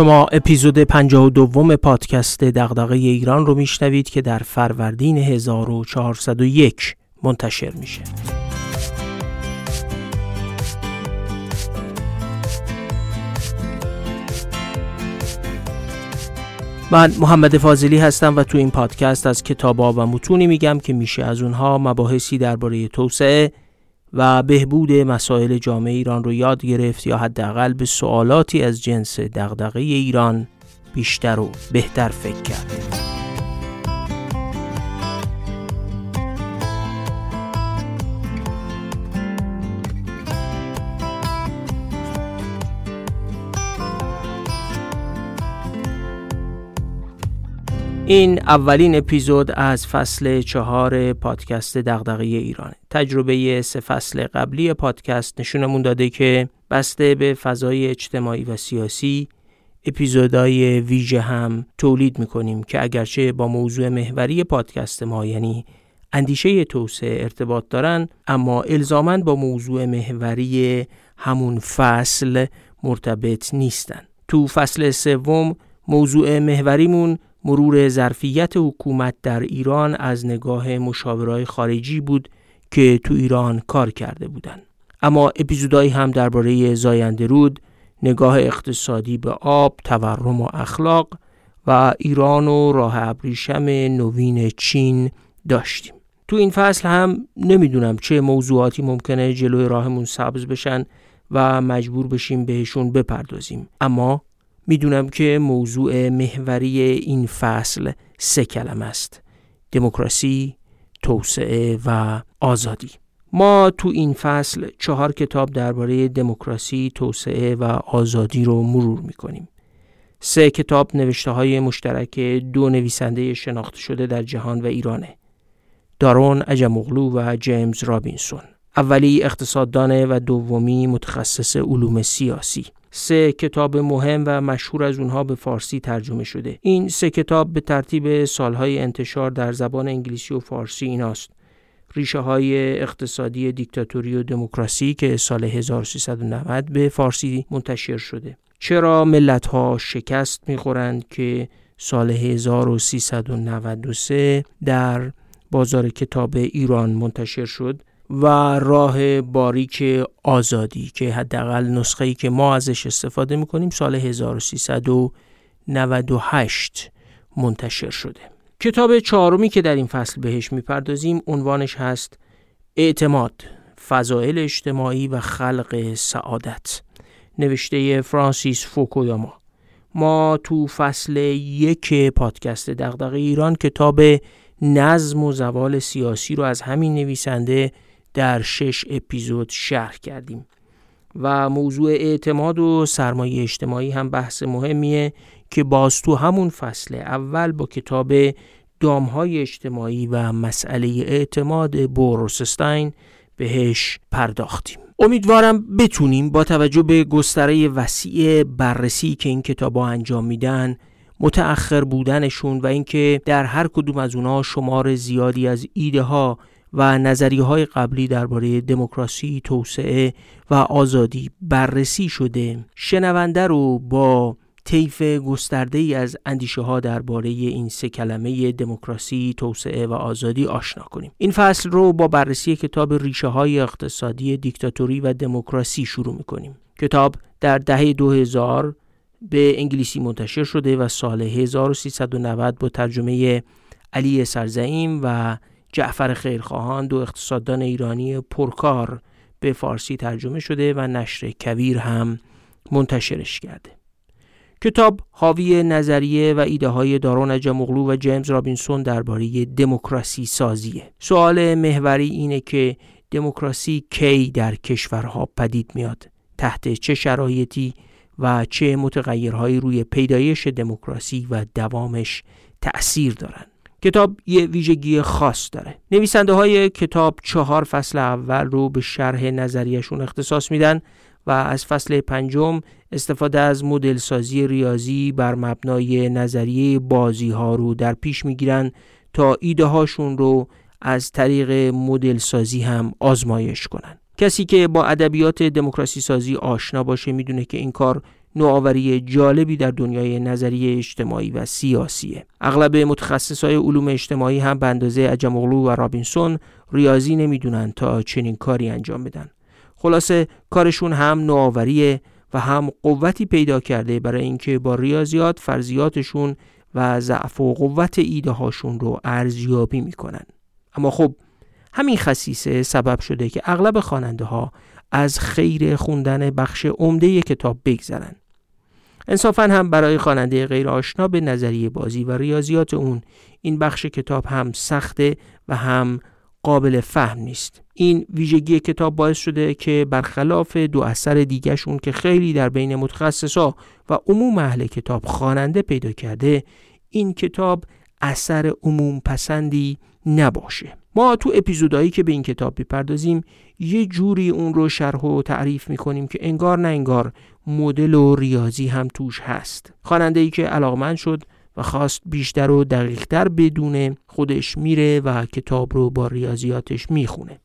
شما اپیزود 52 پادکست دغدغه ایران رو میشنوید که در فروردین 1401 منتشر میشه. من محمد فاضلی هستم و تو این پادکست از کتابا و متونی میگم که میشه از اونها مباحثی درباره توسعه و بهبود مسائل جامعه ایران رو یاد گرفت یا حداقل به سوالاتی از جنس دغدغه ایران بیشتر و بهتر فکر کرد. این اولین اپیزود از فصل چهار پادکست دغدغه ایران تجربه سه فصل قبلی پادکست نشونمون داده که بسته به فضای اجتماعی و سیاسی اپیزودهای ویژه هم تولید می‌کنیم که اگرچه با موضوع محوری پادکست ما یعنی اندیشه توسعه ارتباط دارن اما الزامن با موضوع محوری همون فصل مرتبط نیستن. تو فصل سوم موضوع محوریمون مرور ظرفیت حکومت در ایران از نگاه مشاورای خارجی بود که تو ایران کار کرده بودند. اما اپیزودهایی هم درباره زاینده رود، نگاه اقتصادی به آب، تورم و اخلاق و ایران و راه ابریشم نوین چین داشتیم. تو این فصل هم نمی‌دونم چه موضوعاتی ممکنه جلوی راهمون سبز بشن و مجبور بشیم بهشون بپردازیم اما می‌دونم که موضوع محوری این فصل سه کلم است دموکراسی، توسعه و آزادی ما تو این فصل چهار کتاب درباره دموکراسی، توسعه و آزادی رو مرور می‌کنیم. سه کتاب نوشته های مشترک دو نویسنده شناخته شده در جهان و ایرانه. دارون اجمغلو و جیمز رابینسون. اولی اقتصاددانه و دومی متخصص علوم سیاسی. سه کتاب مهم و مشهور از اونها به فارسی ترجمه شده. این سه کتاب به ترتیب سالهای انتشار در زبان انگلیسی و فارسی ایناست. ریشه های اقتصادی دیکتاتوری و دموکراسی که سال 1390 به فارسی منتشر شده. چرا ملت ها شکست می‌خورند که سال 1393 در بازار کتاب ایران منتشر شد؟ و راه باریک آزادی که حداقل نسخه ای که ما ازش استفاده می‌کنیم سال 1398 منتشر شده. کتاب چهارمی که در این فصل بهش می‌پردازیم عنوانش هست اعتماد فضائل اجتماعی و خلق سعادت. نوشته فرانسیس فوکویاما. ما تو فصل یک پادکست دغدغه ایران کتاب نظم و زوال سیاسی رو از همین نویسنده در شش اپیزود شرح کردیم. و موضوع اعتماد و سرمایه اجتماعی هم بحث مهمیه که باز تو همون فصل اول با کتاب دامهای اجتماعی و مسئله اعتماد بوروسستاین بهش پرداختیم. امیدوارم بتونیم با توجه به گستره وسیع بررسی که این کتاب انجام میدن متأخر بودنشون و اینکه در هر کدوم از اونها شمار زیادی از ایده ها و نظریه های قبلی درباره دموکراسی، توسعه و آزادی بررسی شده شنونده رو با طیف گسترده ای از اندیشه ها درباره این سه کلمه دموکراسی، توسعه و آزادی آشنا کنیم. این فصل رو با بررسی کتاب ریشه های اقتصادی دیکتاتوری و دموکراسی شروع می‌کنیم. کتاب در دهه 2000 به انگلیسی منتشر شده و سال 1390 با ترجمه علی سرزعیم و جعفر خیرخواهان دو اقتصاددان ایرانی پرکار به فارسی ترجمه شده و نشر کویر هم منتشرش کرده. کتاب حاوی نظریه و ایده های دارون و جیمز رابینسون درباره دموکراسی سازیه. سوال محوری اینه که دموکراسی کی در کشورها پدید میاد؟ تحت چه شرایطی و چه متغیرهایی روی پیدایش دموکراسی و دوامش تأثیر دارند کتاب یه ویژگی خاص داره. نویسنده های کتاب چهار فصل اول رو به شرح نظریشون اختصاص میدن و از فصل پنجم استفاده از مدل سازی ریاضی بر مبنای نظریه بازی ها رو در پیش می‌گیرن تا ایده هاشون رو از طریق مدل سازی هم آزمایش کنن. کسی که با ادبیات دموکراسی سازی آشنا باشه می‌دونه که این کار نوآوری جالبی در دنیای نظریه اجتماعی و سیاسیه. اغلب متخصصای علوم اجتماعی هم به اندازه عجمغلو و رابینسون ریاضی نمی‌دونن تا چنین کاری انجام بدن. خلاصه کارشون هم نوآوریه و هم قوتی پیدا کرده برای اینکه با ریاضیات فرضیاتشون و ضعف و قوت ایده هاشون رو ارزیابی می‌کنن. اما خب همین خصیصه سبب شده که اغلب خواننده ها از خیر خوندن بخش عمده کتاب بگذرن. انصافا هم برای خواننده غیر آشنا به نظریه بازی و ریاضیات اون این بخش کتاب هم سخته و هم قابل فهم نیست. این ویژگی کتاب باعث شده که برخلاف دو اثر دیگهشون که خیلی در بین متخصصا و عموم اهل کتاب خواننده پیدا کرده این کتاب اثر عموم پسندی نباشه. ما تو اپیزودهایی که به این کتاب بپردازیم یه جوری اون رو شرح و تعریف می‌کنیم که انگار نه انگار مدل و ریاضی هم توش هست. خواننده ای که علاقمند شد و خواست بیشتر و دقیقتر بدونه خودش میره و کتاب رو با ریاضیاتش می‌خونه.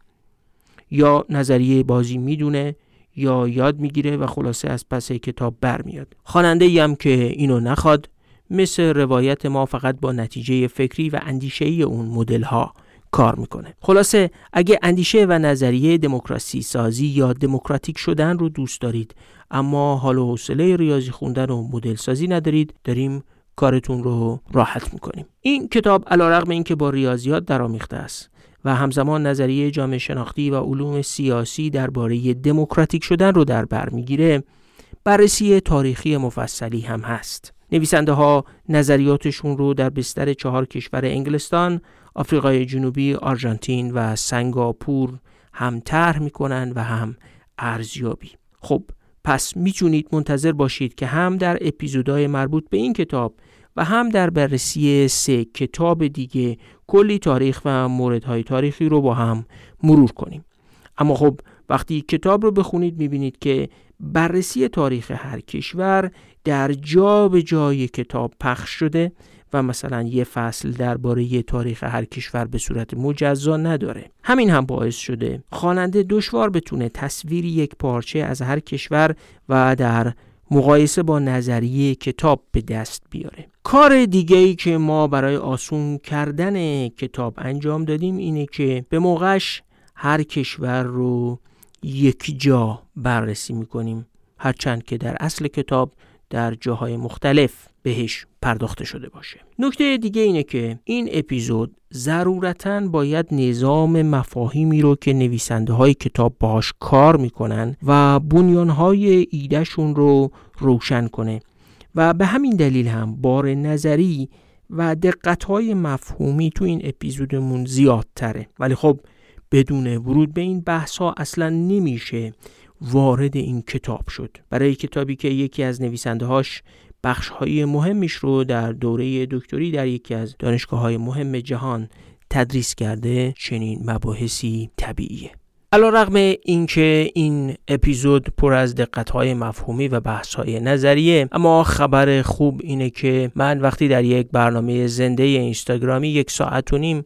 یا نظریه بازی می‌دونه یا یاد می‌گیره و خلاصه از پس کتاب برمیاد. خواننده ای هم که اینو نخواد مثل روایت ما فقط با نتیجه فکری و اندیشه اون مدل ها کار می‌کنه. خلاصه اگه اندیشه و نظریه دموکراسی سازی یا دموکراتیک شدن رو دوست دارید اما حال و حوصله ریاضی خوندن و مدل سازی ندارید داریم کارتون رو راحت می‌کنیم. این کتاب علیرغم اینکه با ریاضیات درآمیخته است و همزمان نظریه جامعه شناختی و علوم سیاسی درباره دموکراتیک شدن رو در بر می‌گیره بررسی تاریخی مفصلی هم هست. نویسنده ها نظریاتشون رو در بستر چهار کشور انگلستان، آفریقای جنوبی، آرژانتین و سنگاپور هم طرح می‌کنن و هم ارزیابی. خب پس می‌تونید منتظر باشید که هم در اپیزودهای مربوط به این کتاب و هم در بررسی سه کتاب دیگه کلی تاریخ و موردهای تاریخی رو با هم مرور کنیم اما خب وقتی کتاب رو بخونید می‌بینید که بررسی تاریخ هر کشور در جا به جای کتاب پخش شده و مثلا یه فصل درباره تاریخ هر کشور به صورت مجزا نداره. همین هم باعث شده خواننده دشوار بتونه تصویری یک پارچه از هر کشور و در مقایسه با نظریه کتاب به دست بیاره. کار دیگه ای که ما برای آسون کردن کتاب انجام دادیم اینه که به موقعش هر کشور رو یک جا بررسی می‌کنیم. هرچند که در اصل کتاب در جاهای مختلف بهش پرداخته شده باشه. نکته دیگه اینه که این اپیزود ضرورتا باید نظام مفاهیمی رو که نویسنده های کتاب باهاش کار می‌کنن و بنیانهای ایدهشون رو روشن کنه. و به همین دلیل هم بار نظری و دقتهای مفهومی تو این اپیزودمون زیادتره. ولی خب بدون ورود به این بحث ها اصلا نمیشه وارد این کتاب شد. برای کتابی که یکی از نویسنده هاش بخش های مهمیش رو در دوره دکتری در یکی از دانشگاه های مهم جهان تدریس کرده چنین مباحثی طبیعیه. علا رغم اینکه این اپیزود پر از دقت های مفهومی و بحث های نظریه اما خبر خوب اینه که من وقتی در یک برنامه زنده اینستاگرامی یک ساعت و نیم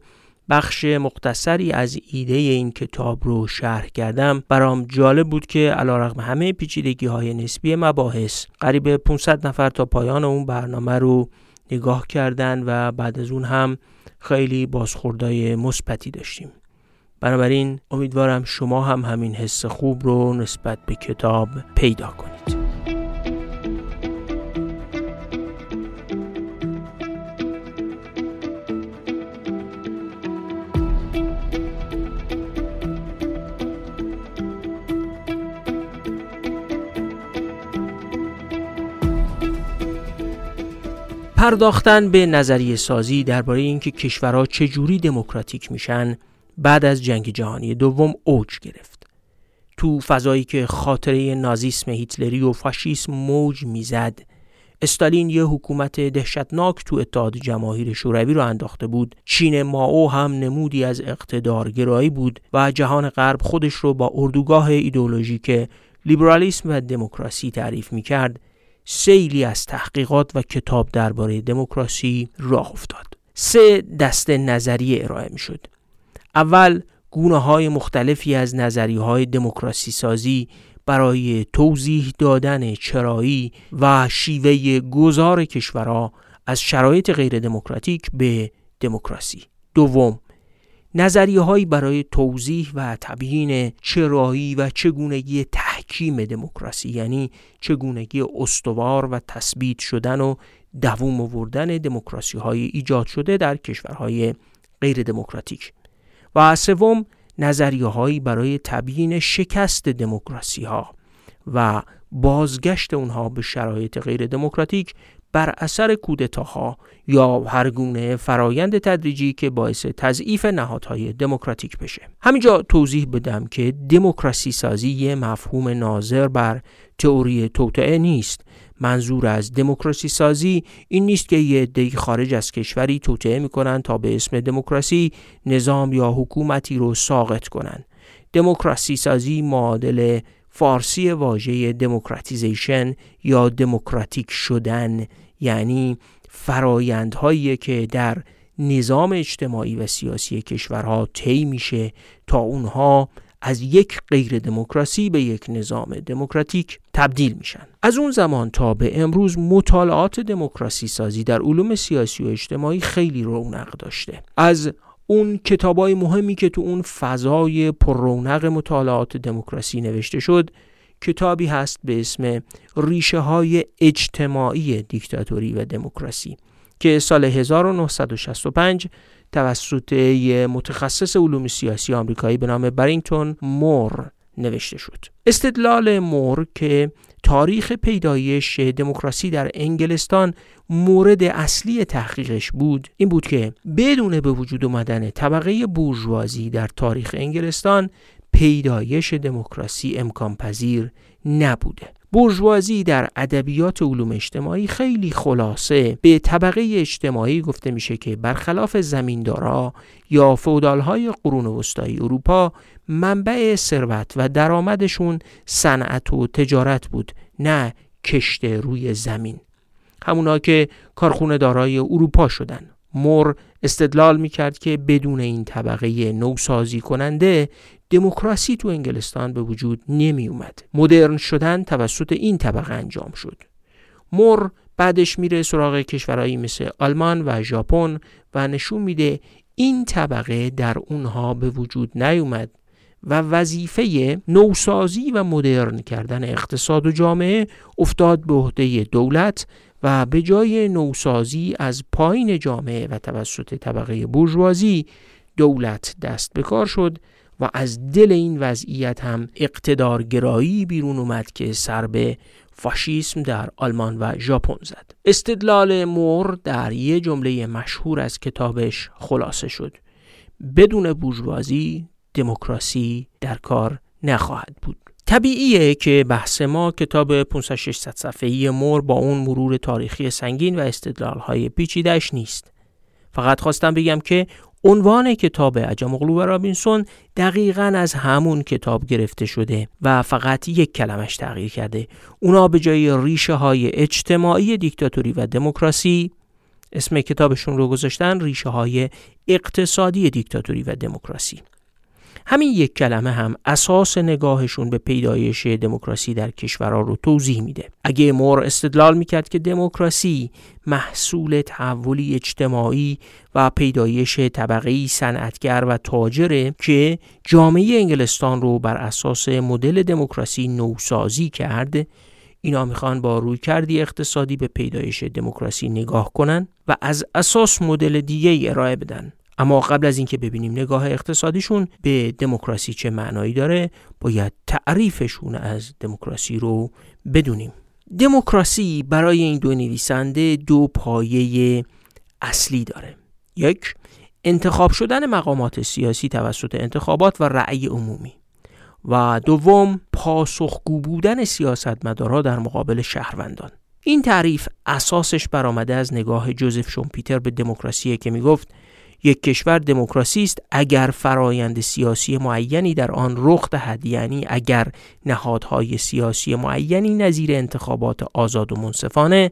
بخش مختصری از ایده این کتاب رو شرح کردم. برام جالب بود که علیرغم همه پیچیدگی های نسبی مباحث قریب 500 نفر تا پایان اون برنامه رو نگاه کردن و بعد از اون هم خیلی بازخوردهای مثبتی داشتیم. بنابراین امیدوارم شما هم همین حس خوب رو نسبت به کتاب پیدا کنید. پرداختن به نظریه سازی درباره اینکه کشورها چجوری دموکراتیک میشن بعد از جنگ جهانی دوم اوج گرفت. تو فضایی که خاطره نازیسم هیتلری و فاشیسم موج می‌زد استالین یه حکومت دهشتناک تو اتحاد جماهیر شوروی رو انداخته بود چین ماو هم نمودی از اقتدارگرایی بود و جهان غرب خودش رو با اردوگاه ایدولوژیک لیبرالیسم و دموکراسی تعریف می‌کرد سیلی از تحقیقات و کتاب درباره دموکراسی راه افتاد. سه دست نظریه ارائه می شد. اول گونه های مختلفی از نظریه های دموکراسی سازی برای توضیح دادن چرایی و شیوه گذار کشورها از شرایط غیر دموکراتیک به دموکراسی دوم نظریه هایی برای توضیح و تبیین چرایی و چگونگی تحکیم دموکراسی یعنی چگونگی استوار و تثبیت شدن و دووم آوردن دموکراسی های ایجاد شده در کشورهای غیر دموکراتیک. و سوم نظریه هایی برای تبیین شکست دموکراسی ها و بازگشت اونها به شرایط غیر دموکراتیک بر اثر کودتاها یا هر گونه فرایند تدریجی که باعث تضعیف نهادهای دموکراتیک بشه. همینجا توضیح بدم که دموکراسی سازی یه مفهوم ناظر بر تئوری توطعه نیست. منظور از دموکراسی سازی این نیست که یه عدهای خارج از کشوری توطعه می‌کنن تا به اسم دموکراسی نظام یا حکومتی رو ساقط کنن. دموکراسی سازی معادل فارسی واژه دموکراتیزیشن یا دموکراتیک شدن یعنی فرایندهایی که در نظام اجتماعی و سیاسی کشورها طی میشه تا اونها از یک غیر دموکراسی به یک نظام دموکراتیک تبدیل میشن. از اون زمان تا به امروز مطالعات دموکراسی سازی در علوم سیاسی و اجتماعی خیلی رونق داشته. از اون کتابای مهمی که تو اون فضای پر رونق مطالعات دموکراسی نوشته شد کتابی هست به اسم ریشه های اجتماعی دیکتاتوری و دموکراسی که سال 1965 توسط متخصص علوم سیاسی آمریکایی به نام برینگتون مور نوشته شد. استدلال مور که تاریخ پیدایش دموکراسی در انگلستان مورد اصلی تحقیقش بود. این بود که بدون به وجود آمدن طبقه بورژوازی در تاریخ انگلستان پیدایش دموکراسی امکان پذیر نبوده. بورژوازی در ادبیات علوم اجتماعی خیلی خلاصه. به طبقه اجتماعی گفته میشه که برخلاف زمیندارا یا فودالهای قرون وسطایی اروپا منبع ثروت و درآمدشون صنعت و تجارت بود نه کشته روی زمین. همونا که کارخونه دارای اروپا شدن. مور استدلال می‌کرد که بدون این طبقه نوسازی کننده دموکراسی تو انگلستان به وجود نمی اومد. مدرن شدن توسط این طبقه انجام شد. مور بعدش میره سراغ کشورهایی مثل آلمان و ژاپن و نشون میده این طبقه در اونها به وجود نیومد و وظیفه نوسازی و مدرن کردن اقتصاد و جامعه افتاد به عهده دولت و به جای نوسازی از پایین جامعه و توسط طبقه بورژوازی دولت دست به کار شد و از دل این وضعیت هم اقتدارگرایی بیرون اومد که سر به فاشیسم در آلمان و ژاپن زد. استدلال مور در یه جمله مشهور از کتابش خلاصه شد. بدون بورژوازی دموکراسی در کار نخواهد بود. طبیعیه که بحث ما کتاب 500 600 صفحه‌ای مور با اون مرور تاریخی سنگین و استدلال‌های پیچیده‌اش نیست. فقط خواستم بگم که عنوان کتاب عجم و رابینسون دقیقا از همون کتاب گرفته شده و فقط یک کلمش تغییر کرده. اونا به جای ریشه های اجتماعی دیکتاتوری و دموکراسی اسم کتابشون رو گذاشتن ریشه های اقتصادی دیکتاتوری و دموکراسی. همین یک کلمه هم اساس نگاهشون به پیدایش دموکراسی در کشورها رو توضیح میده. اگه مور استدلال می‌کرد که دموکراسی محصول تحولی اجتماعی و پیدایش طبقه صنعتگر و تاجره که جامعه انگلستان رو بر اساس مدل دموکراسی نوسازی کرد اینا می‌خوان با روی کردی اقتصادی به پیدایش دموکراسی نگاه کنن و از اساس مدل دیگه ارائه بدن. اما قبل از اینکه ببینیم نگاه اقتصادیشون به دموکراسی چه معنایی داره باید تعریفشون از دموکراسی رو بدونیم. دموکراسی برای این دو نویسنده دو پایه اصلی داره. یک انتخاب شدن مقامات سیاسی توسط انتخابات و رأی عمومی. و دوم پاسخگو بودن سیاستمدارها در مقابل شهروندان. این تعریف اساسش برآمده از نگاه جوزف شومپیتر به دموکراسی که می‌گفت یک کشور دموکراسی است اگر فرایند سیاسی معینی در آن رخ دهد. یعنی اگر نهادهای سیاسی معینی نظیر انتخابات آزاد و منصفانه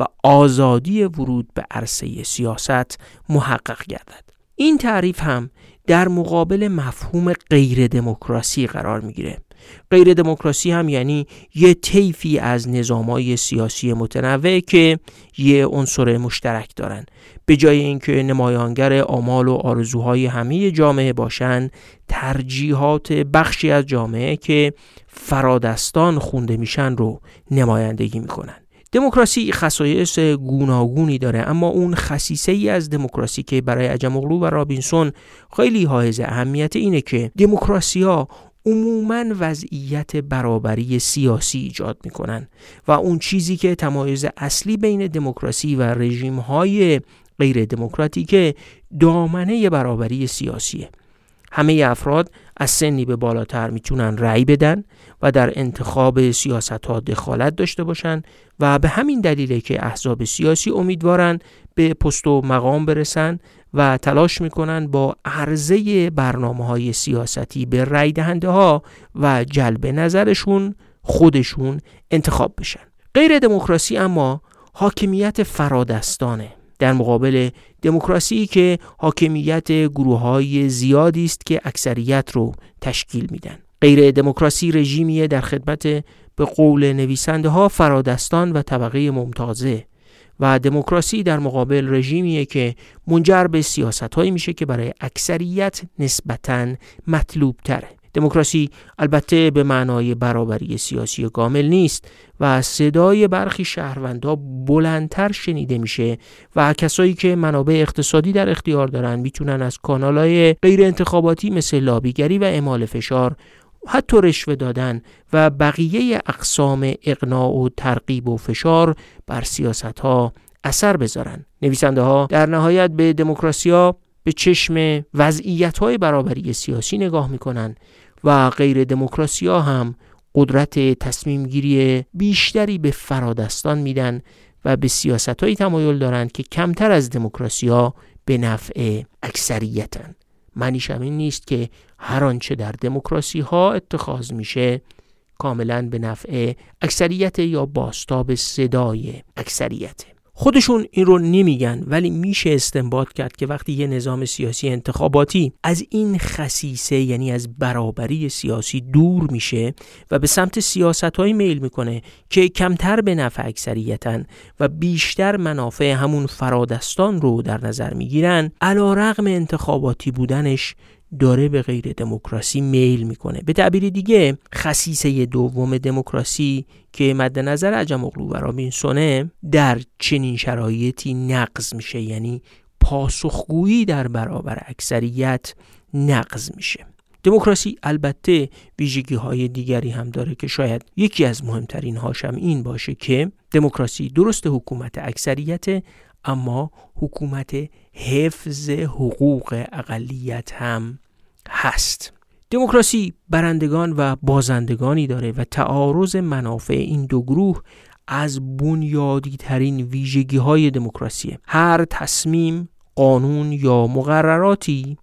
و آزادی ورود به عرصه سیاست محقق گردد. این تعریف هم در مقابل مفهوم غیر دموکراسی قرار می‌گیره. غیر دموکراسی هم یعنی یه طیفی از نظامای سیاسی متنوع که یه عنصر مشترک دارن. به جای اینکه نمایانگر آمال و آرزوهای همه جامعه باشن ترجیحات بخشی از جامعه که فرادستان خونده میشن رو نمایندگی می‌کنن. دموکراسی خصایص گوناگونی داره اما اون خصیصه ای از دموکراسی که برای عجم و رابینسون خیلی حائز اهمیت اینه که دموکراسی ها عموما وضعیت برابری سیاسی ایجاد می‌کنن و اون چیزی که تمایز اصلی بین دموکراسی و رژیم های غیر دموکراتیک دامنه برابری سیاسیه. همه افراد از سنی به بالاتر می‌تونن رأی بدن و در انتخاب سیاست ها دخالت داشته باشن و به همین دلیله که احزاب سیاسی امیدوارن به پست و مقام برسن و تلاش می‌کنن با عرضه برنامه های سیاستی به رأی دهنده ها و جلب نظرشون خودشون انتخاب بشن. غیر دموکراسی اما حاکمیت فرادستانه. در مقابل دموکراسی که حاکمیت گروه های زیادی است که اکثریت رو تشکیل میدن. غیر دموکراسی رژیمیه در خدمت به قول نویسنده ها فرادستان و طبقه ممتازه و دموکراسی در مقابل رژیمیه که منجر به سیاست میشه که برای اکثریت نسبتا مطلوب تره دموکراسی البته به معنای برابری سیاسی کامل نیست و صدای برخی شهروندا بلندتر شنیده میشه و کسایی که منابع اقتصادی در اختیار دارن می‌تونن از کانالهای غیر انتخاباتی مثل لابیگری و اعمال فشار حتی رشوه دادن و بقیه اقسام اقناع و ترغیب و فشار بر سیاست ها اثر بذارن. نویسنده ها در نهایت به دموکراسی به چشم وضعیت های برابری سیاسی نگاه می‌کنن و غیر دموکراسی ها هم قدرت تصمیم گیری بیشتری به فرادستان میدن و به سیاست هایی تمایل دارند که کمتر از دموکراسی ها به نفع اکثریتن. معنیش این نیست که هر آنچه در دموکراسی ها اتخاذ میشه کاملا به نفع اکثریت یا باستاب صدای اکثریته. خودشون این رو نمیگن ولی میشه استنباط کرد که وقتی یه نظام سیاسی انتخاباتی از این خصیصه یعنی از برابری سیاسی دور میشه و به سمت سیاست میل می‌کنه که کمتر به نفع اکثریتن و بیشتر منافع همون فرادستان رو در نظر می‌گیرن علا رغم انتخاباتی بودنش داره به غیر دموکراسی میل می‌کنه. به تعبیر دیگه خصیصه دوم دموکراسی که مد نظر عجم اغلو و رابینسونه در چنین شرایطی نقض میشه یعنی پاسخگویی در برابر اکثریت نقض میشه. دموکراسی البته ویژگی های دیگری هم داره که شاید یکی از مهمترین هاشم این باشه که دموکراسی درست حکومت اکثریت اما حکومت حفظ حقوق اقلیت هم هست. دموکراسی برندگان و بازندگانی داره و تعارض منافع این دو گروه از بنیادی ترین ویژگی های دموکراسیه. هر تصمیم قانون یا مقرراتی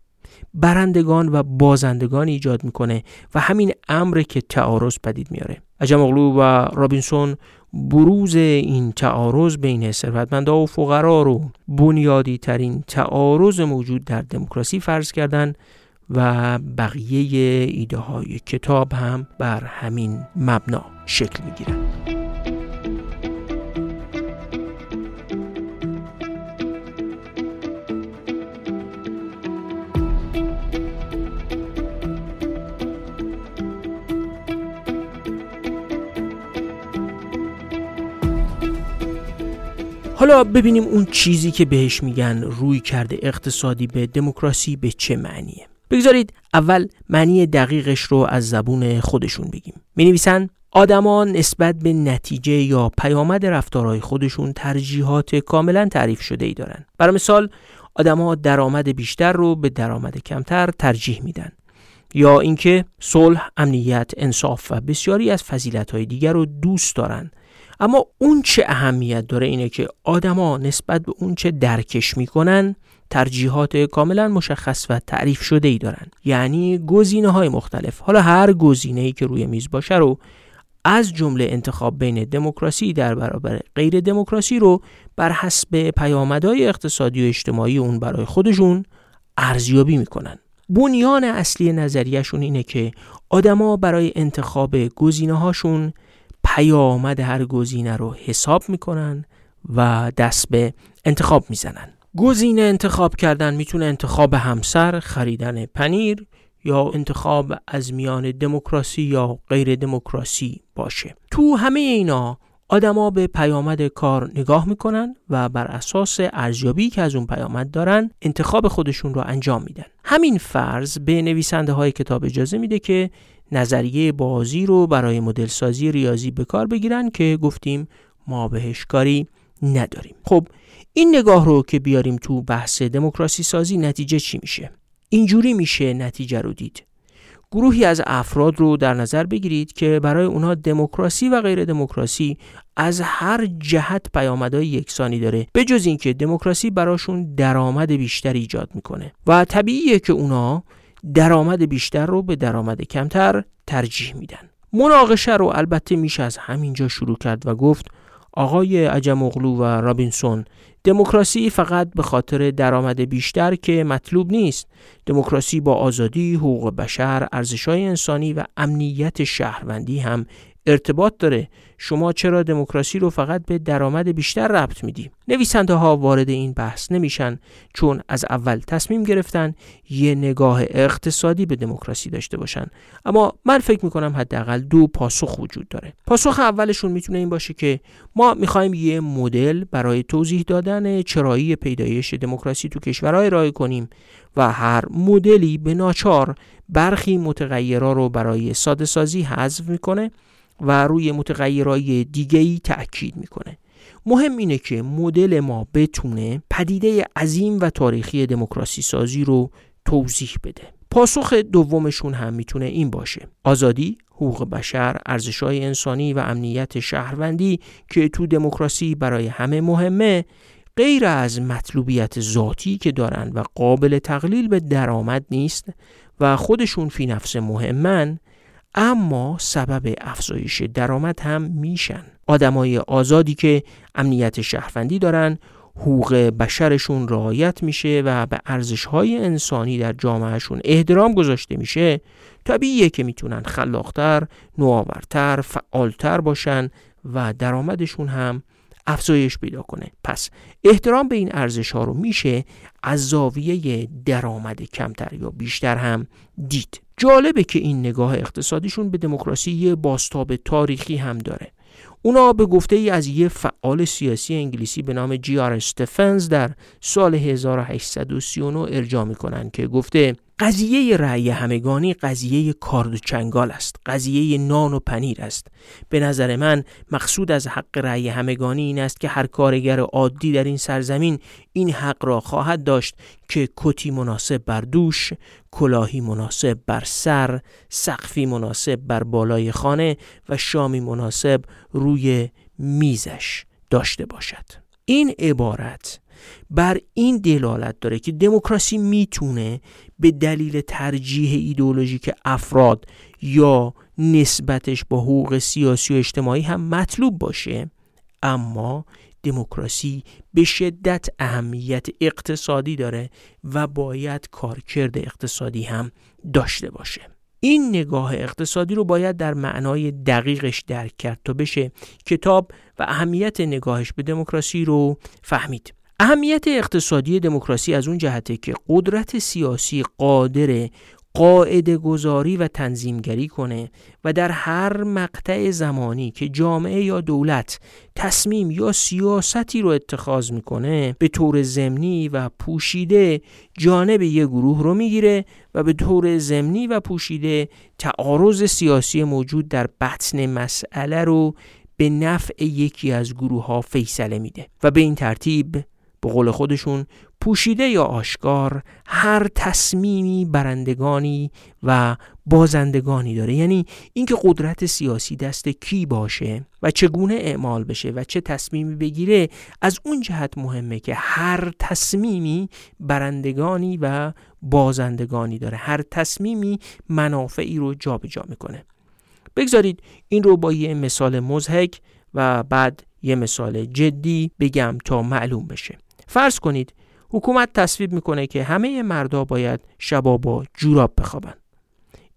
برندگان و بازندگان ایجاد می‌کنه و همین امر که تعارض پدید میاره اغلو و رابینسون بروز این تعارض بین ثروتمندان و فقرا رو بنیادی ترین تعارض موجود در دموکراسی فرض کردند و بقیه ایده های کتاب هم بر همین مبنا شکل می گیرند. حالا ببینیم اون چیزی که بهش میگن روی کرده اقتصادی به دموکراسی به چه معنیه. بگذارید اول معنی دقیقش رو از زبون خودشون بگیم. می نویسن آدما نسبت به نتیجه یا پیامد رفتارهای خودشون ترجیحات کاملا تعریف شده ای دارن. برای مثال آدما درآمد بیشتر رو به درآمد کمتر ترجیح میدن. یا اینکه صلح، امنیت، انصاف و بسیاری از فضیلت‌های دیگر رو دوست دارن. اما اون چه اهمیت داره اینه که آدما نسبت به اون چه درکش می‌کنن ترجیحات کاملا مشخص و تعریف شده ای دارن. یعنی گزینه های مختلف. حالا هر گزینه ای که روی میز باشه رو از جمله انتخاب بین دموکراسی در برابر غیر دموکراسی رو بر حسب پیامدهای اقتصادی و اجتماعی اون برای خودشون ارزیابی می‌کنن. بنیان اصلی نظریهشون اینه که آدما برای انتخاب گزینه هاشون پیامد هر گزینه رو حساب می‌کنن و دست به انتخاب می‌زنن گزینه انتخاب کردن می‌تونه انتخاب همسر، خریدن پنیر یا انتخاب از میان دموکراسی یا غیر دموکراسی باشه. تو همه اینا آدما به پیامد کار نگاه می‌کنن و بر اساس ارزیابی که از اون پیامد دارن انتخاب خودشون رو انجام میدن. همین فرض به نویسنده های کتاب اجازه میده که نظریه بازی رو برای مدل سازی ریاضی به کار بگیرن که گفتیم ما بهش کاری نداریم. خب این نگاه رو که بیاریم تو بحث دموکراسی سازی نتیجه چی میشه؟ اینجوری میشه نتیجه رو دید. گروهی از افراد رو در نظر بگیرید که برای اونها دموکراسی و غیر دموکراسی از هر جهت پیامدهای یکسانی داره به جز اینکه دموکراسی براشون درآمد بیشتر ایجاد می‌کنه و طبیعیه که اونا درآمد بیشتر رو به درآمد کمتر ترجیح میدن. مناقشه رو البته میشه از همینجا شروع کرد و گفت آقای عجم اغلو و رابینسون دموکراسی فقط به خاطر درآمد بیشتر که مطلوب نیست. دموکراسی با آزادی حقوق بشر ارزشهای انسانی و امنیت شهروندی هم ارتباط داره. شما چرا دموکراسی رو فقط به درآمد بیشتر ربط میدی؟ نویسنده ها وارد این بحث نمیشن چون از اول تصمیم گرفتن یه نگاه اقتصادی به دموکراسی داشته باشن. اما من فکر می‌کنم حداقل دو پاسخ وجود داره. پاسخ اولشون می‌تونه این باشه که ما می‌خوایم یه مدل برای توضیح دادن چرایی پیدایش دموکراسی تو کشورهای ارائه کنیم و هر مدلی به ناچار برخی متغیرها رو برای ساده سازی حذف می‌کنه و روی متغیرهای دیگه ای تأکید می‌کنه. مهم اینه که مدل ما بتونه پدیده عظیم و تاریخی دموکراسی سازی رو توضیح بده. پاسخ دومشون هم می‌تونه این باشه. آزادی حقوق بشر ارزشهای انسانی و امنیت شهروندی که تو دموکراسی برای همه مهمه غیر از مطلوبیت ذاتی که دارن و قابل تقلیل به درآمد نیست و خودشون فی نفس مهمن اما سبب افزایش درآمد هم میشن. آدمای آزادی که امنیت شهروندی دارن حقوق بشرشون رعایت میشه و به ارزشهای انسانی در جامعهشون احترام گذاشته میشه. طبیعیه که می‌تونن خلاقتر، نوآورتر، فعالتر باشن و درآمدشون هم افزایش پیدا کنه. پس احترام به این ارزش ها رو میشه از زاویه درآمد کمتر یا بیشتر هم دید. جالبه که این نگاه اقتصادیشون به دموکراسی یه باستاب تاریخی هم داره. اونا به گفته ای از یه فعال سیاسی انگلیسی به نام جی آر استفنز در سال 1839 ارجاع می‌کنن که گفته قضیه رأی همگانی قضیه کارد و چنگال است. قضیه نان و پنیر است. به نظر من مقصود از حق رأی همگانی این است که هر کارگر عادی در این سرزمین این حق را خواهد داشت که کتی مناسب بر دوش کلاهی مناسب بر سر سقفی مناسب بر بالای خانه و شامی مناسب روی میزش داشته باشد. این عبارت بر این دلالت داره که دموکراسی می‌تونه به دلیل ترجیح ایدئولوژیک افراد یا نسبتش با حقوق سیاسی و اجتماعی هم مطلوب باشه. اما دموکراسی به شدت اهمیت اقتصادی داره و باید کارکرد اقتصادی هم داشته باشه. این نگاه اقتصادی رو باید در معنای دقیقش درک کرد تا بشه کتاب و اهمیت نگاهش به دموکراسی رو فهمید. اهمیت اقتصادی دموکراسی از اون جهته که قدرت سیاسی قادر قاعده گذاری و تنظیمگری کنه و در هر مقطع زمانی که جامعه یا دولت تصمیم یا سیاستی رو اتخاذ می‌کنه به طور زمینی و پوشیده جانب یک گروه رو می‌گیره و به طور زمینی و پوشیده تعارض سیاسی موجود در بطن مسئله رو به نفع یکی از گروه ها فیصله میده و به این ترتیب به قول خودشون پوشیده یا آشکار هر تصمیمی برندگانی و بازندگانی داره. یعنی اینکه قدرت سیاسی دست کی باشه و چگونه اعمال بشه و چه تصمیمی بگیره از اون جهت مهمه که هر تصمیمی برندگانی و بازندگانی داره. هر تصمیمی منافعی رو جابجا جا می‌کنه. بگذارید این رو با یه مثال مزهک و بعد یه مثال جدی بگم تا معلوم بشه. فرض کنید حکومت تصویب می‌کنه که همه مردا باید شبا با جوراب بخوابن.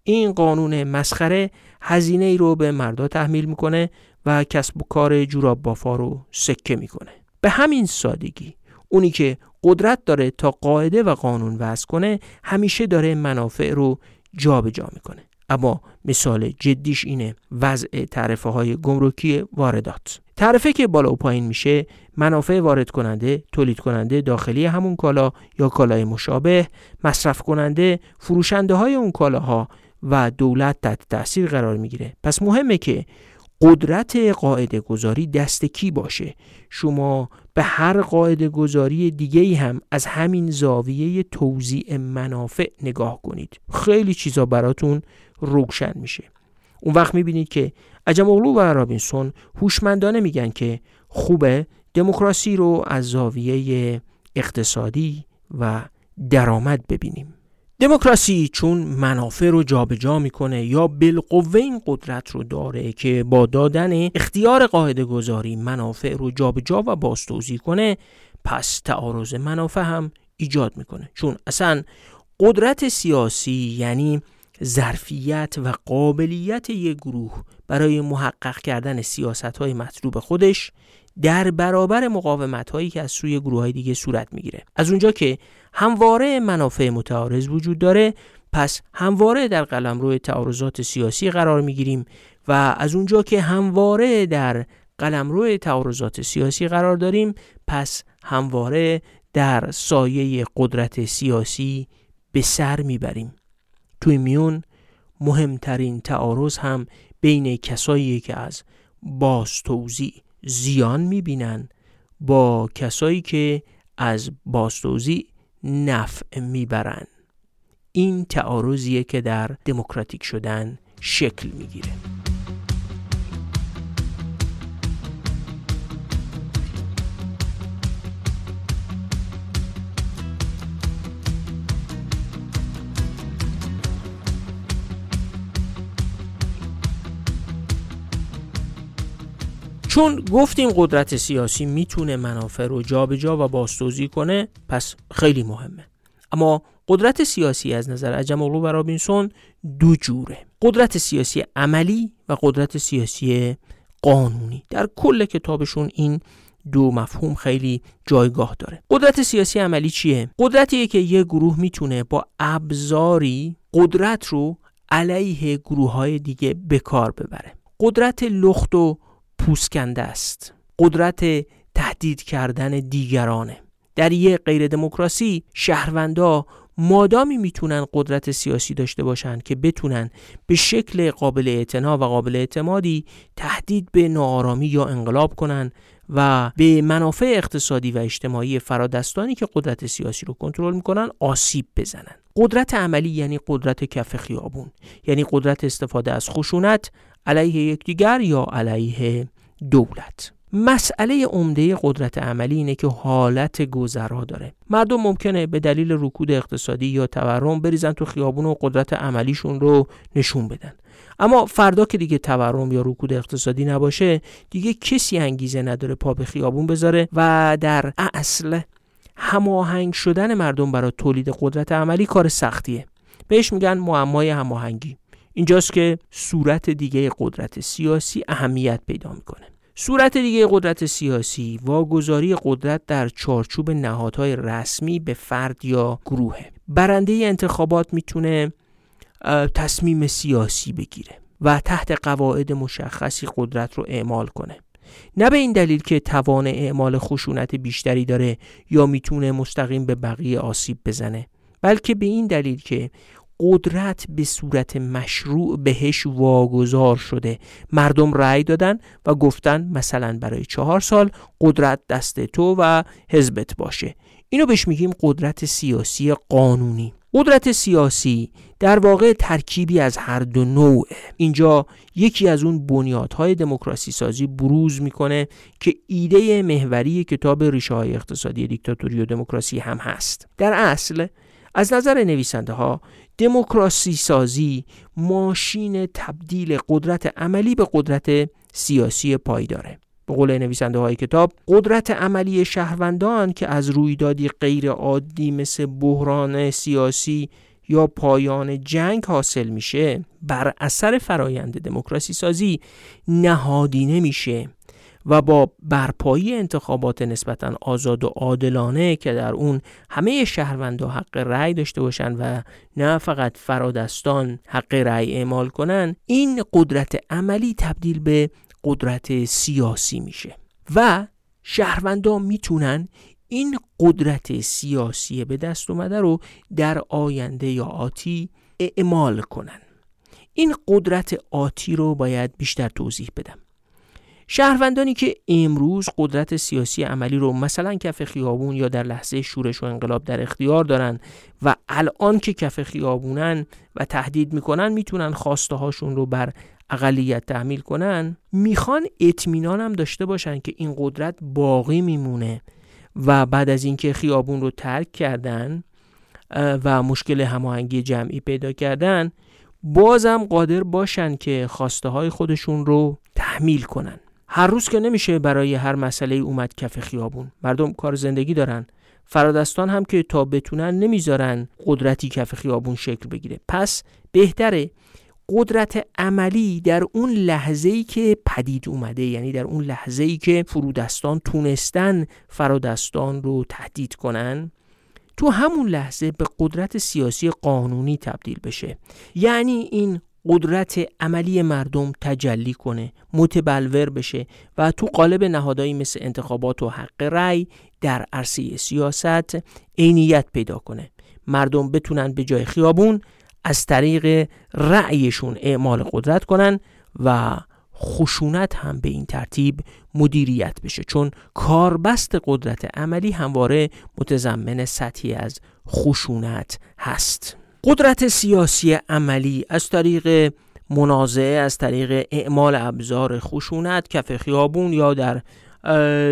این قانون مسخره هزینه ای رو به مردا تحمیل می‌کنه و کسب و کار جوراب بافا رو سکه می‌کنه. به همین سادگی اونی که قدرت داره تا قاعده و قانون وضع کنه همیشه داره منافع رو جابجا جا می‌کنه. اما مثال جدیش اینه وضع تعرفه های گمرکی واردات. تعرفه که بالا و پایین میشه منافع وارد کننده تولید کننده داخلی همون کالا یا کالای مشابه مصرف کننده فروشنده های اون کالاها و دولت تحت تاثیر قرار می‌گیره. پس مهمه که قدرت قاعده گذاری دست کی باشه؟ شما به هر قاعده گذاری دیگه هم از همین زاویه توزیع منافع نگاه کنید. خیلی چیزا براتون روشن میشه. اون وقت می‌بینید که عجم اغلو و رابینسون هوشمندانه میگن که خوبه دموکراسی رو از زاویه اقتصادی و درآمد ببینیم. دموکراسی چون منافع رو جابجا می‌کنه یا بالقوه این قدرت رو داره که با دادن اختیار قاعده گذاری منافع رو جابجا و بازتوزیع کنه پس تعارض منافع هم ایجاد می‌کنه. چون اصلا قدرت سیاسی یعنی ظرفیت و قابلیت یک گروه برای محقق کردن سیاست های مطلوب خودش در برابر مقاومت هایی که از سوی گروه های دیگه صورت می‌گیره. از اونجا که همواره منافع متعارض وجود داره پس همواره در قلمرو تعارضات سیاسی قرار می‌گیریم و از اونجا که همواره در قلمرو تعارضات سیاسی قرار داریم پس همواره در سایه قدرت سیاسی به سر می‌بریم. توی میون مهمترین تعارض هم بین کسایی که از باز توزیع زیان می‌بینن با کسایی که از باستوزی نفع می‌برن. این تعارضیه که در دموکراتیک شدن شکل می‌گیره. چون گفتیم قدرت سیاسی می‌تونه منافع رو جابجا و بازتوزیع کنه پس خیلی مهمه. اما قدرت سیاسی از نظر عجم و رابینسون دو جوره. قدرت سیاسی عملی و قدرت سیاسی قانونی. در کل کتابشون این دو مفهوم خیلی جایگاه داره. قدرت سیاسی عملی چیه؟ قدرتیه که یه گروه می‌تونه با ابزاری قدرت رو علیه گروه های دیگه به کار ببره. قدرت لخت و پوسکنده است. قدرت تهدید کردن دیگرانه. در یک غیر دموکراسی شهروندا مادامی می‌تونن قدرت سیاسی داشته باشند که بتونن به شکل قابل اعتنا و قابل اعتمادی تهدید به ناآرامی یا انقلاب کنن و به منافع اقتصادی و اجتماعی فرادستانی که قدرت سیاسی رو کنترل می‌کنن آسیب بزنن. قدرت عملی یعنی قدرت کف خیابون یعنی قدرت استفاده از خشونت علیه یکدیگر یا علیه دولت. مسئله عمده قدرت عملی اینه که حالت گذرا داره. مردم ممکنه به دلیل رکود اقتصادی یا تورم بریزن تو خیابون و قدرت عملیشون رو نشون بدن. اما فردا که دیگه تورم یا رکود اقتصادی نباشه دیگه کسی انگیزه نداره پا به خیابون بذاره و در اصل هماهنگ شدن مردم برای تولید قدرت عملی کار سختیه. بهش میگن معمای هماهنگی. اینجاست که صورت دیگه قدرت سیاسی اهمیت پیدا می‌کنه. صورت دیگه قدرت سیاسی واگذاری قدرت در چارچوب نهادهای رسمی به فرد یا گروهه. برنده انتخابات می‌تونه تصمیم سیاسی بگیره و تحت قواعد مشخصی قدرت رو اعمال کنه. نه به این دلیل که توان اعمال خشونت بیشتری داره یا می‌تونه مستقیم به بقیه آسیب بزنه بلکه به این دلیل که قدرت به صورت مشروع بهش واگذار شده. مردم رأی دادن و گفتن مثلا برای چهار سال قدرت دست تو و حزبت باشه. اینو بهش میگیم قدرت سیاسی قانونی. قدرت سیاسی در واقع ترکیبی از هر دو نوعه. اینجا یکی از اون بنیادهای دموکراسی سازی بروز می‌کنه که ایده محوری کتاب ریشه های اقتصادی دیکتاتوری و دموکراسی هم هست. در اصل از نظر نویسنده ها دموکراسی سازی ماشین تبدیل قدرت عملی به قدرت سیاسی پایداره به قول نویسنده های کتاب قدرت عملی شهروندان که از رویدادی غیر عادی مثل بحران سیاسی یا پایان جنگ حاصل میشه بر اثر فرایند دموکراسی سازی نهادینه میشه. و با برپایی انتخابات نسبتا آزاد و عادلانه که در اون همه شهروندان حق رأی داشته باشند و نه فقط فرادستان حق رأی اعمال کنن این قدرت عملی تبدیل به قدرت سیاسی میشه. و شهروندان می‌تونن این قدرت سیاسی به دست اومده رو در آینده یا آتی اعمال کنن. این قدرت آتی رو باید بیشتر توضیح بدم. شهروندانی که امروز قدرت سیاسی عملی رو مثلا کف خیابون یا در لحظه شورش و انقلاب در اختیار دارن و الان که کف خیابونن و تهدید می‌کنن می‌تونن خواسته هاشون رو بر اقلیت تحمیل کنن می‌خوان اطمینان هم داشته باشن که این قدرت باقی میمونه و بعد از اینکه خیابون رو ترک کردن و مشکل هماهنگی جمعی پیدا کردن بازم قادر باشن که خواسته های خودشون رو تحمیل کنن. هر روز که نمیشه برای هر مسئله اومد کف خیابون. مردم کار زندگی دارن. فرادستان هم که تا بتونن نمی‌ذارن قدرتی کف خیابون شکل بگیره. پس بهتره قدرت عملی در اون لحظه ای که پدید اومده یعنی در اون لحظه ای که فرودستان تونستن فرادستان رو تهدید کنن تو همون لحظه به قدرت سیاسی قانونی تبدیل بشه. یعنی این قدرت عملی مردم تجلی کنه متبلور بشه و تو قالب نهادهایی مثل انتخابات و حق رأی در عرصه سیاست عینیت پیدا کنه. مردم بتونن به جای خیابون از طریق رأیشون اعمال قدرت کنن و خشونت هم به این ترتیب مدیریت بشه چون کاربست قدرت عملی همواره متضمن سطحی از خشونت هست. قدرت سیاسی عملی از طریق منازعه از طریق اعمال ابزار خشونت کف خیابون یا در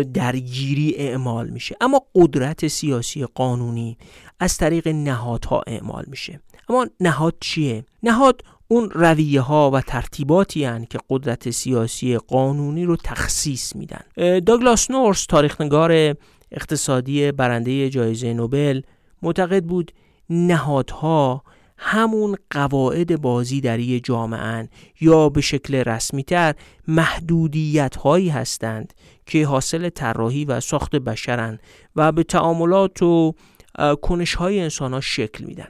درگیری اعمال میشه. اما قدرت سیاسی قانونی از طریق نهادها اعمال میشه. اما نهاد چیه؟ نهاد اون رویه ها و ترتیباتی هن که قدرت سیاسی قانونی رو تخصیص میدن. داگلاس نورس تاریخنگار اقتصادی برنده جایزه نوبل معتقد بود نهادها همون قواعد بازی در یه جامعه یا به شکل رسمی تر محدودیت هایی هستند که حاصل طراحی و ساخت بشرن و به تعاملات و کنش های انسان ها شکل میدن.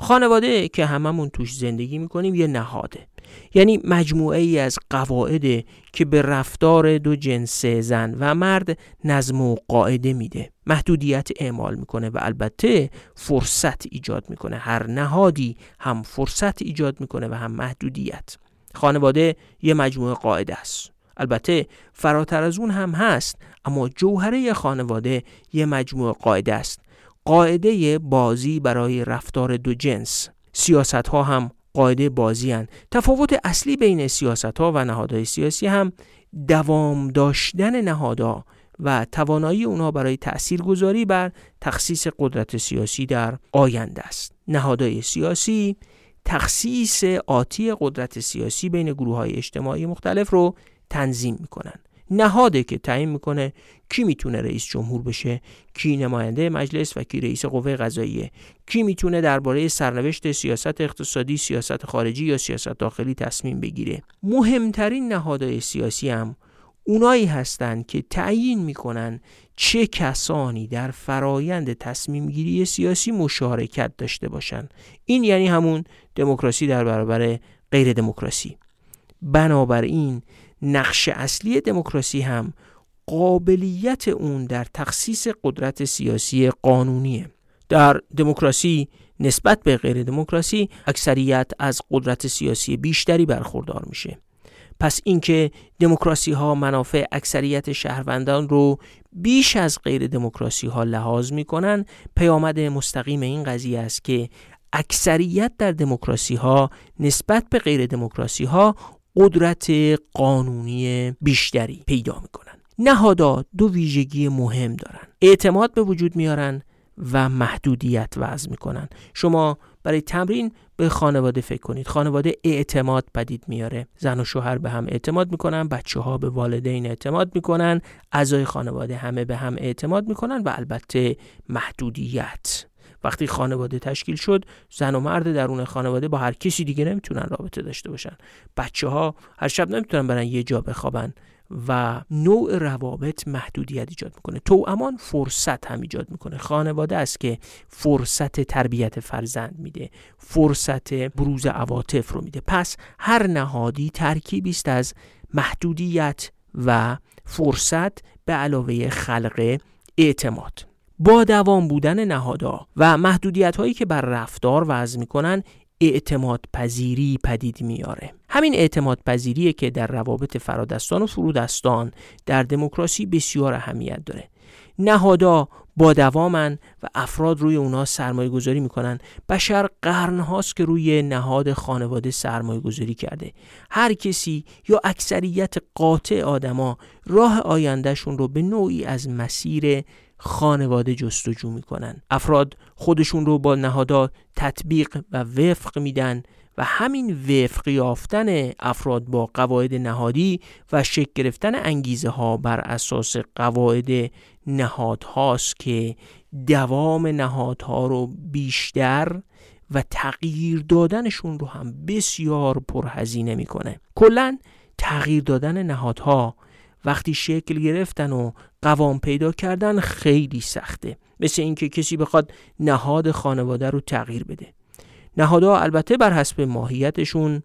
خانواده که هممون توش زندگی می‌کنیم یه نهاده. یعنی مجموعه ای از قواعد که به رفتار دو جنس زن و مرد نظم و قاعده میده. محدودیت اعمال می‌کنه و البته فرصت ایجاد می‌کنه. هر نهادی هم فرصت ایجاد می‌کنه و هم محدودیت. خانواده یه مجموعه قاعده است. البته فراتر از اون هم هست اما جوهره خانواده یه مجموعه قاعده است. قاعده بازی برای رفتار دو جنس. سیاست ها هم قاعده بازی هن. تفاوت اصلی بین سیاست ها و نهادهای سیاسی هم دوام داشتن نهادها و توانایی اونها برای تاثیرگذاری بر تخصیص قدرت سیاسی در آینده است نهادهای سیاسی تخصیص آتی قدرت سیاسی بین گروه های اجتماعی مختلف رو تنظیم می‌کنن نهاده که تعیین می‌کنه کی می‌تونه رئیس جمهور بشه کی نماینده مجلس و کی رئیس قوه قضاییه. کی می‌تونه درباره سرنوشت سیاست اقتصادی سیاست خارجی یا سیاست داخلی تصمیم بگیره. مهمترین نهادهای سیاسی هم اونایی هستند که تعیین می‌کنن چه کسانی در فرایند تصمیم گیری سیاسی مشارکت داشته باشند این یعنی همون دموکراسی در برابر غیر دموکراسی بنابراین نقش اصلی دموکراسی هم قابلیت اون در تخصیص قدرت سیاسی قانونیه. در دموکراسی نسبت به غیر دموکراسی اکثریت از قدرت سیاسی بیشتری برخوردار میشه. پس اینکه دموکراسی ها منافع اکثریت شهروندان رو بیش از غیر دموکراسی ها لحاظ می‌کنن پیامد مستقیم این قضیه است که اکثریت در دموکراسی ها نسبت به غیر دموکراسی ها قدرت قانونی بیشتری پیدا می‌کنن. نهادها دو ویژگی مهم دارن. اعتماد به وجود میارن و محدودیت وضع می‌کنن. شما برای تمرین به خانواده فکر کنید. خانواده اعتماد پدید میاره. زن و شوهر به هم اعتماد می‌کنن بچه ها به والدین اعتماد می‌کنن اعضای خانواده همه به هم اعتماد می‌کنن و البته محدودیت. وقتی خانواده تشکیل شد زن و مرد درون خانواده با هر کسی دیگه نمی‌تونن رابطه داشته باشن. بچه ها هر شب نمی‌تونن برن یه جا بخوابن و نوع روابط محدودیت ایجاد می‌کنه. تو امان فرصت هم ایجاد می‌کنه. خانواده است که فرصت تربیت فرزند میده فرصت بروز عواطف رو میده. پس هر نهادی ترکیبی است از محدودیت و فرصت به علاوه خلق اعتماد. با دوام بودن نهادها و محدودیت هایی که بر رفتار وضع می‌کنن اعتماد پذیری پدید میاره همین اعتماد پذیریه که در روابط فرادستان و فرودستان در دموکراسی بسیار اهمیت داره. نهادا با دوامن و افراد روی اونا سرمایه گذاری می‌کنن. بشر قرن هاست که روی نهاد خانواده سرمایه گذاری کرده. هر کسی یا اکثریت قاطع آدما راه آیندهشون رو به نوعی از مسیر خانواده جستجو می‌کنن. افراد خودشون رو با نهادها تطبیق و وفق میدن و همین وفق یافتن افراد با قواعد نهادی و شکل گرفتن انگیزه ها بر اساس قواعد نهادهاست که دوام نهادها رو بیشتر و تغییر دادنشون رو هم بسیار پرهزینه می‌کنه. کلا تغییر دادن نهادها وقتی شکل گرفتن و قوام پیدا کردن خیلی سخته. مثل اینکه کسی بخواد نهاد خانواده رو تغییر بده. نهادها البته بر حسب ماهیتشون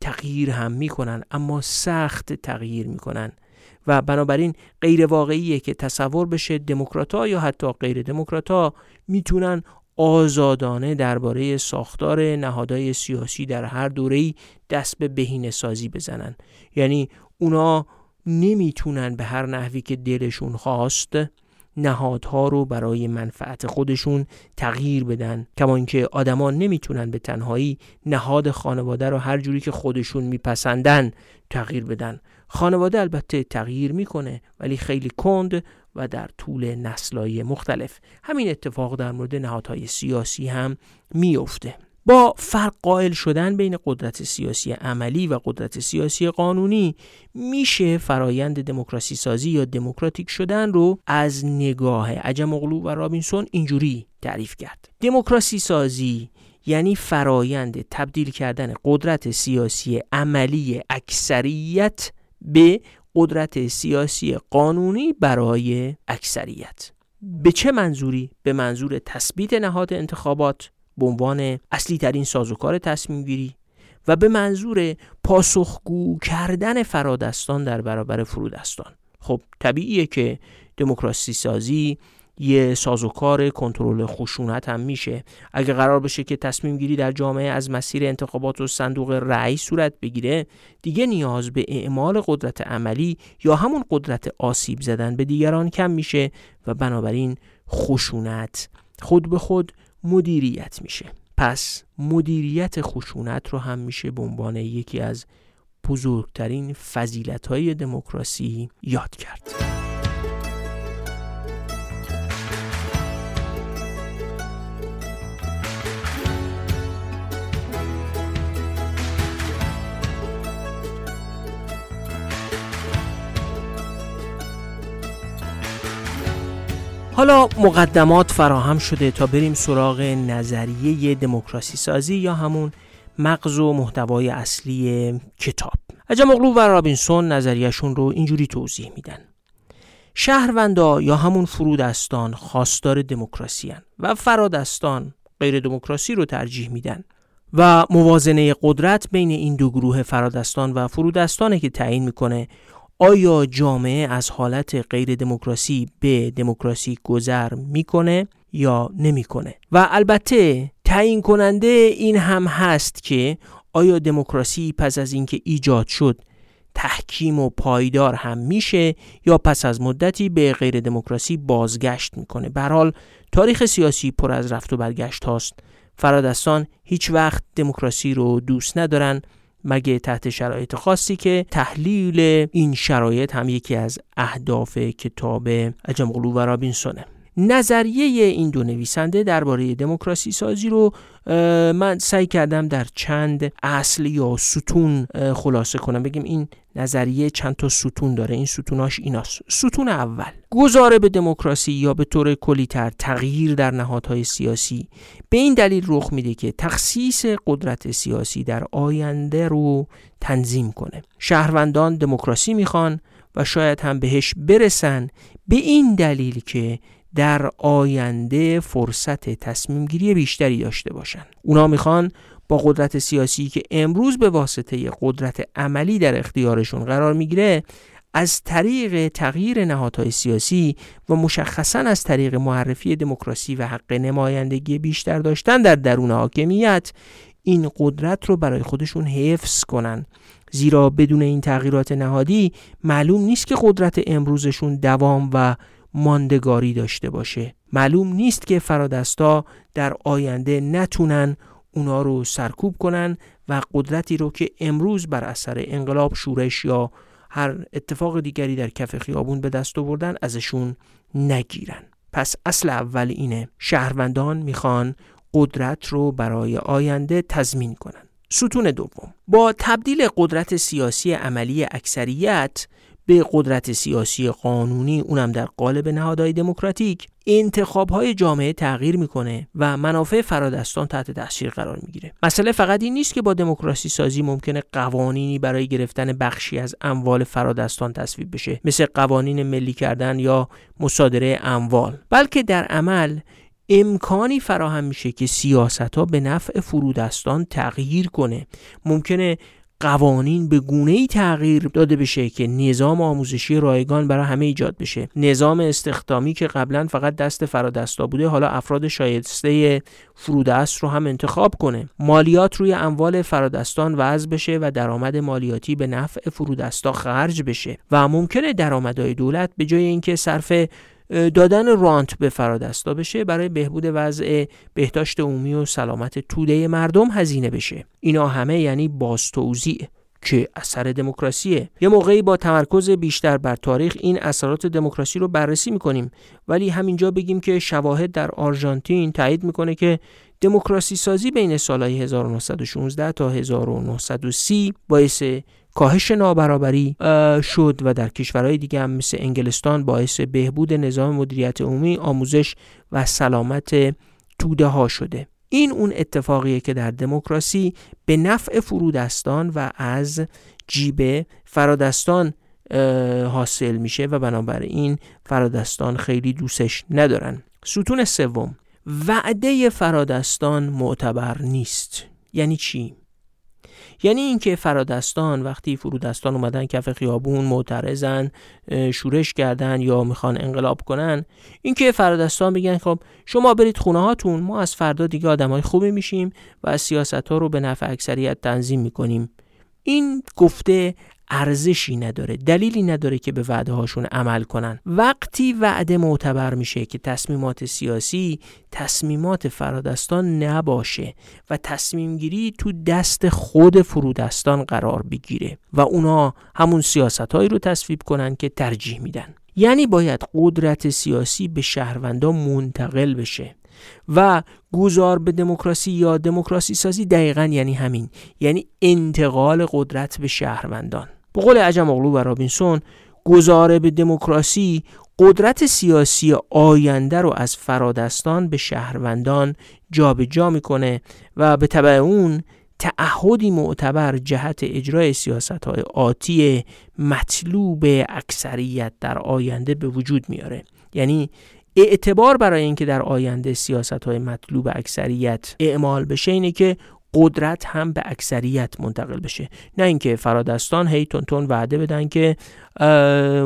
تغییر هم می‌کنن اما سخت تغییر می‌کنن. و بنابراین غیر واقعیه که تصور بشه دموکرات یا حتی غیر دموکرات می‌تونن آزادانه درباره ساختار نهادهای سیاسی در هر دوره‌ای دست به بهینه سازی بزنن. یعنی اونا نمی‌تونن به هر نحوی که دلشون خواست نهادها رو برای منفعت خودشون تغییر بدن. کما اینکه آدما نمی‌تونن به تنهایی نهاد خانواده رو هر جوری که خودشون میپسندن تغییر بدن. خانواده البته تغییر می‌کنه ولی خیلی کند و در طول نسلهای مختلف. همین اتفاق در مورد نهادهای سیاسی هم میفته با فرق قائل شدن بین قدرت سیاسی عملی و قدرت سیاسی قانونی میشه فرایند دموکراسی سازی یا دموکراتیک شدن رو از نگاه عجم اغلو و رابینسون اینجوری تعریف کرد دموکراسی سازی یعنی فرایند تبدیل کردن قدرت سیاسی عملی اکثریت به قدرت سیاسی قانونی برای اکثریت به چه منظوری؟ به منظور تثبیت نهاد انتخابات به عنوان اصلی ترین سازوکار تصمیم گیری و به منظور پاسخگو کردن فرادستان در برابر فرودستان. خب طبیعیه که دموکراسی سازی یه سازوکار کنترل خشونت هم میشه. اگه قرار بشه که تصمیم گیری در جامعه از مسیر انتخابات و صندوق رأی صورت بگیره دیگه نیاز به اعمال قدرت عملی یا همون قدرت آسیب زدن به دیگران کم میشه و بنابراین خشونت خود به خود مدیریت میشه پس مدیریت خشونت رو هم میشه به عنوان یکی از بزرگترین فضیلت های دموکراسی یاد کرد. حالا مقدمات فراهم شده تا بریم سراغ نظریه دموکراسی سازی یا همون مغز و محتوای اصلی کتاب. عجم اغلو و رابینسون نظریهشون رو اینجوری توضیح میدن. شهروندا یا همون فرودستان خواستار دموکراسی و فرادستان غیر دموکراسی رو ترجیح میدن و موازنه قدرت بین این دو گروه فرادستان و فرودستانه که تعیین می‌کنه آیا جامعه از حالت غیر دموکراسی به دموکراسی گذر می‌کنه یا نمی‌کنه؟ و البته تعیین کننده این هم هست که آیا دموکراسی پس از اینکه ایجاد شد تحکیم و پایدار هم میشه یا پس از مدتی به غیر دموکراسی بازگشت می‌کنه؟ به حال تاریخ سیاسی پر از رفت و برگشت هاست. فرادستان هیچ وقت دموکراسی رو دوست ندارن. مگه تحت شرایط خاصی که تحلیل این شرایط هم یکی از اهداف کتاب عجم قلوب و رابینسونه. نظریه این دو نویسنده درباره دموکراسی سازی رو من سعی کردم در چند اصل یا ستون خلاصه کنم. بگیم این نظریه چند تا ستون داره. این ستوناش ایناست. ستون اول. گذاره به دموکراسی یا به طور کلیتر تغییر در نهادهای سیاسی به این دلیل رخ میده که تخصیص قدرت سیاسی در آینده رو تنظیم کنه. شهروندان دموکراسی می‌خوان و شاید هم بهش برسن به این دلیل که در آینده فرصت تصمیم گیری بیشتری داشته باشن اونا می‌خوان با قدرت سیاسی که امروز به واسطه قدرت عملی در اختیارشون قرار می‌گیره از طریق تغییر نهادهای سیاسی و مشخصا از طریق معرفی دموکراسی و حق نمایندگی بیشتر داشتن در درون حاکمیت این قدرت رو برای خودشون حفظ کنن. زیرا بدون این تغییرات نهادی معلوم نیست که قدرت امروزشون دوام و ماندگاری داشته باشه. معلوم نیست که فرادستا در آینده نتونن اونا رو سرکوب کنن و قدرتی رو که امروز بر اثر انقلاب شورش یا هر اتفاق دیگری در کف خیابون به دست آوردن ازشون نگیرن. پس اصل اول اینه شهروندان می‌خوان قدرت رو برای آینده تضمین کنن. ستون دوم با تبدیل قدرت سیاسی عملی اکثریت به قدرت سیاسی قانونی اونم در قالب نهادهای دموکراتیک انتخاب های جامعه تغییر می‌کنه و منافع فرادستان تحت تاثیر قرار می‌گیره. مسئله فقط این نیست که با دموکراسی سازی ممکنه قوانینی برای گرفتن بخشی از اموال فرادستان تصویب بشه مثل قوانین ملی کردن یا مصادره اموال بلکه در عمل امکانی فراهم میشه که سیاست ها به نفع فرودستان تغییر کنه. ممکنه قوانین به گونه ای تغییر داده بشه که نظام آموزشی رایگان برای همه ایجاد بشه. نظام استخدامی که قبلا فقط دست فرادستا بوده حالا افراد شایسته فرودست رو هم انتخاب کنه. مالیات روی اموال فرادستان وضع بشه و درآمد مالیاتی به نفع فرودستا خرج بشه. و ممکنه درآمدهای دولت به جای اینکه صرف دادن رانت به فرادستا بشه برای بهبود وضع بهداشت عمومی و سلامت توده مردم هزینه بشه. اینا همه یعنی بازتوزیع که اثر دموکراسیه. یه موقعی با تمرکز بیشتر بر تاریخ این اثرات دموکراسی رو بررسی می‌کنیم. ولی همینجا بگیم که شواهد در آرژانتین تایید می‌کنه که دموکراسی سازی بین سالهای 1916 تا 1930 باعث کاهش نابرابری شد و در کشورهای دیگه هم مثل انگلستان باعث بهبود نظام مدیریت عمومی آموزش و سلامت توده ها شده. این اون اتفاقیه که در دموکراسی به نفع فرودستان و از جیب فرادستان حاصل میشه و بنابراین فرادستان خیلی دوستش ندارن. ستون سوم وعده فرادستان معتبر نیست. یعنی چی؟ یعنی اینکه فرادستان وقتی فرودستان اومدن کف خیابون معترضن شورش کردن یا می‌خوان انقلاب کنن اینکه فرادستان بگن خب شما برید خونه هاتون ما از فردا دیگه آدمای خوبی میشیم و سیاست ها رو به نفع اکثریت تنظیم می‌کنیم. این گفته ارزشی نداره دلیلی نداره که به وعده هاشون عمل کنن. وقتی وعده معتبر میشه که تصمیمات سیاسی تصمیمات فرادستان نباشه و تصمیم گیری تو دست خود فرودستان قرار بگیره و اونا همون سیاست هایی رو تصویب کنن که ترجیح میدن. یعنی باید قدرت سیاسی به شهروندان منتقل بشه و گذار به دموکراسی یا دموکراسی سازی دقیقا یعنی همین یعنی انتقال قدرت به شهروندان. به قول عجم اغلو و رابینسون گذاره به دموکراسی قدرت سیاسی آینده رو از فرادستان به شهروندان جابجا جا می‌کنه و به طبع اون تعهدی معتبر جهت اجرای سیاست های آتی مطلوب اکثریت در آینده به وجود میاره. یعنی اعتبار برای اینکه در آینده سیاست های مطلوب اکثریت اعمال بشه اینه که قدرت هم به اکثریت منتقل بشه. نه اینکه فرادستان هی تون وعده بدن که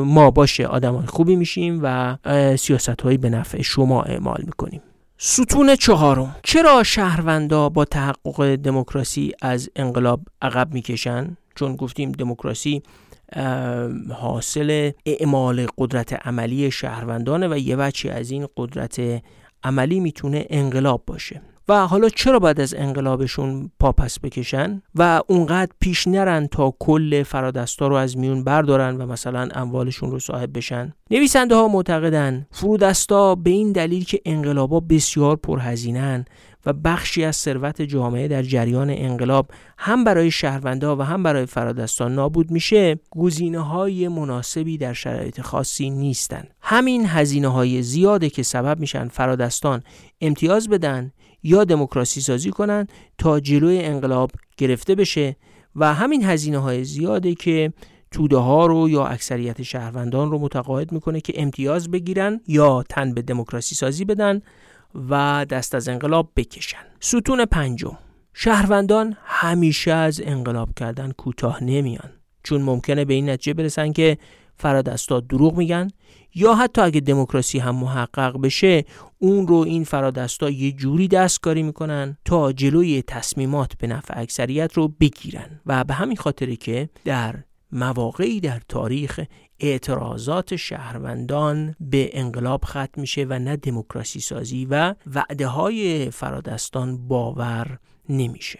ما باشه آدم خوبی میشیم و سیاست هایی به نفع شما اعمال می‌کنیم. ستون چهارم. چرا شهروندا با تحقق دموکراسی از انقلاب عقب می‌کشن؟ چون گفتیم دموکراسی حاصل اعمال قدرت عملی شهروندانه و یه بچی از این قدرت عملی می‌تونه انقلاب باشه. و حالا چرا باید از انقلابشون پاپس بکشن و اونقدر پیش نرن تا کل فرادستا رو از میون بردارن و مثلا اموالشون رو صاحب بشن؟ نویسنده ها معتقدن فرودستا به این دلیل که انقلابا بسیار پرهزینن و بخشی از ثروت جامعه در جریان انقلاب هم برای شهروندا و هم برای فرادستان نابود میشه گزینه های مناسبی در شرایط خاصی نیستن. همین هزینه های زیاده که سبب میشن فرادستان امتیاز بدن یا دموکراسی سازی کنن تا جلوی انقلاب گرفته بشه و همین هزینه های زیاده که توده ها رو یا اکثریت شهروندان رو متقاعد می‌کنه که امتیاز بگیرن یا تن به دموکراسی سازی بدن و دست از انقلاب بکشن. ستون پنجم. شهروندان همیشه از انقلاب کردن کوتاه نمیان. چون ممکنه به این نتیجه برسن که فرادستا دروغ میگن یا حتی اگه دموکراسی هم محقق بشه اون رو این فرادستا یه جوری دستکاری می‌کنن تا جلوی تصمیمات به نفع اکثریت رو بگیرن. و به همین خاطره که در مواقعی در تاریخ اعتراضات شهروندان به انقلاب ختم میشه و نه دموکراسی سازی و وعده های فرادستان باور نمیشه.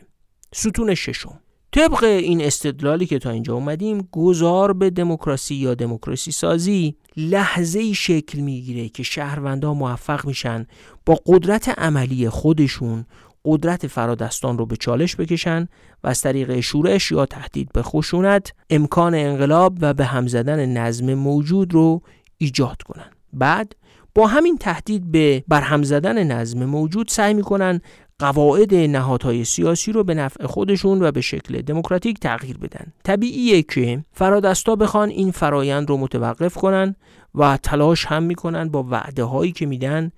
ستون ششم. طبق این استدلالی که تا اینجا اومدیم گذار به دموکراسی یا دموکراسی سازی لحظه شکل می‌گیره که شهروندان موفق میشن با قدرت عملی خودشون قدرت فرادستان رو به چالش بکشن و از طریق شورش یا تهدید به خشونت امکان انقلاب و به هم زدن نظم موجود رو ایجاد کنن. بعد با همین تهدید به برهم زدن نظم موجود سعی می‌کنن قواعد نهادهای سیاسی رو به نفع خودشون و به شکل دموکراتیک تغییر بدن. طبیعیه که فرادستا بخوان این فرایند رو متوقف کنن و تلاش هم می‌کنن با وعده هایی که میدن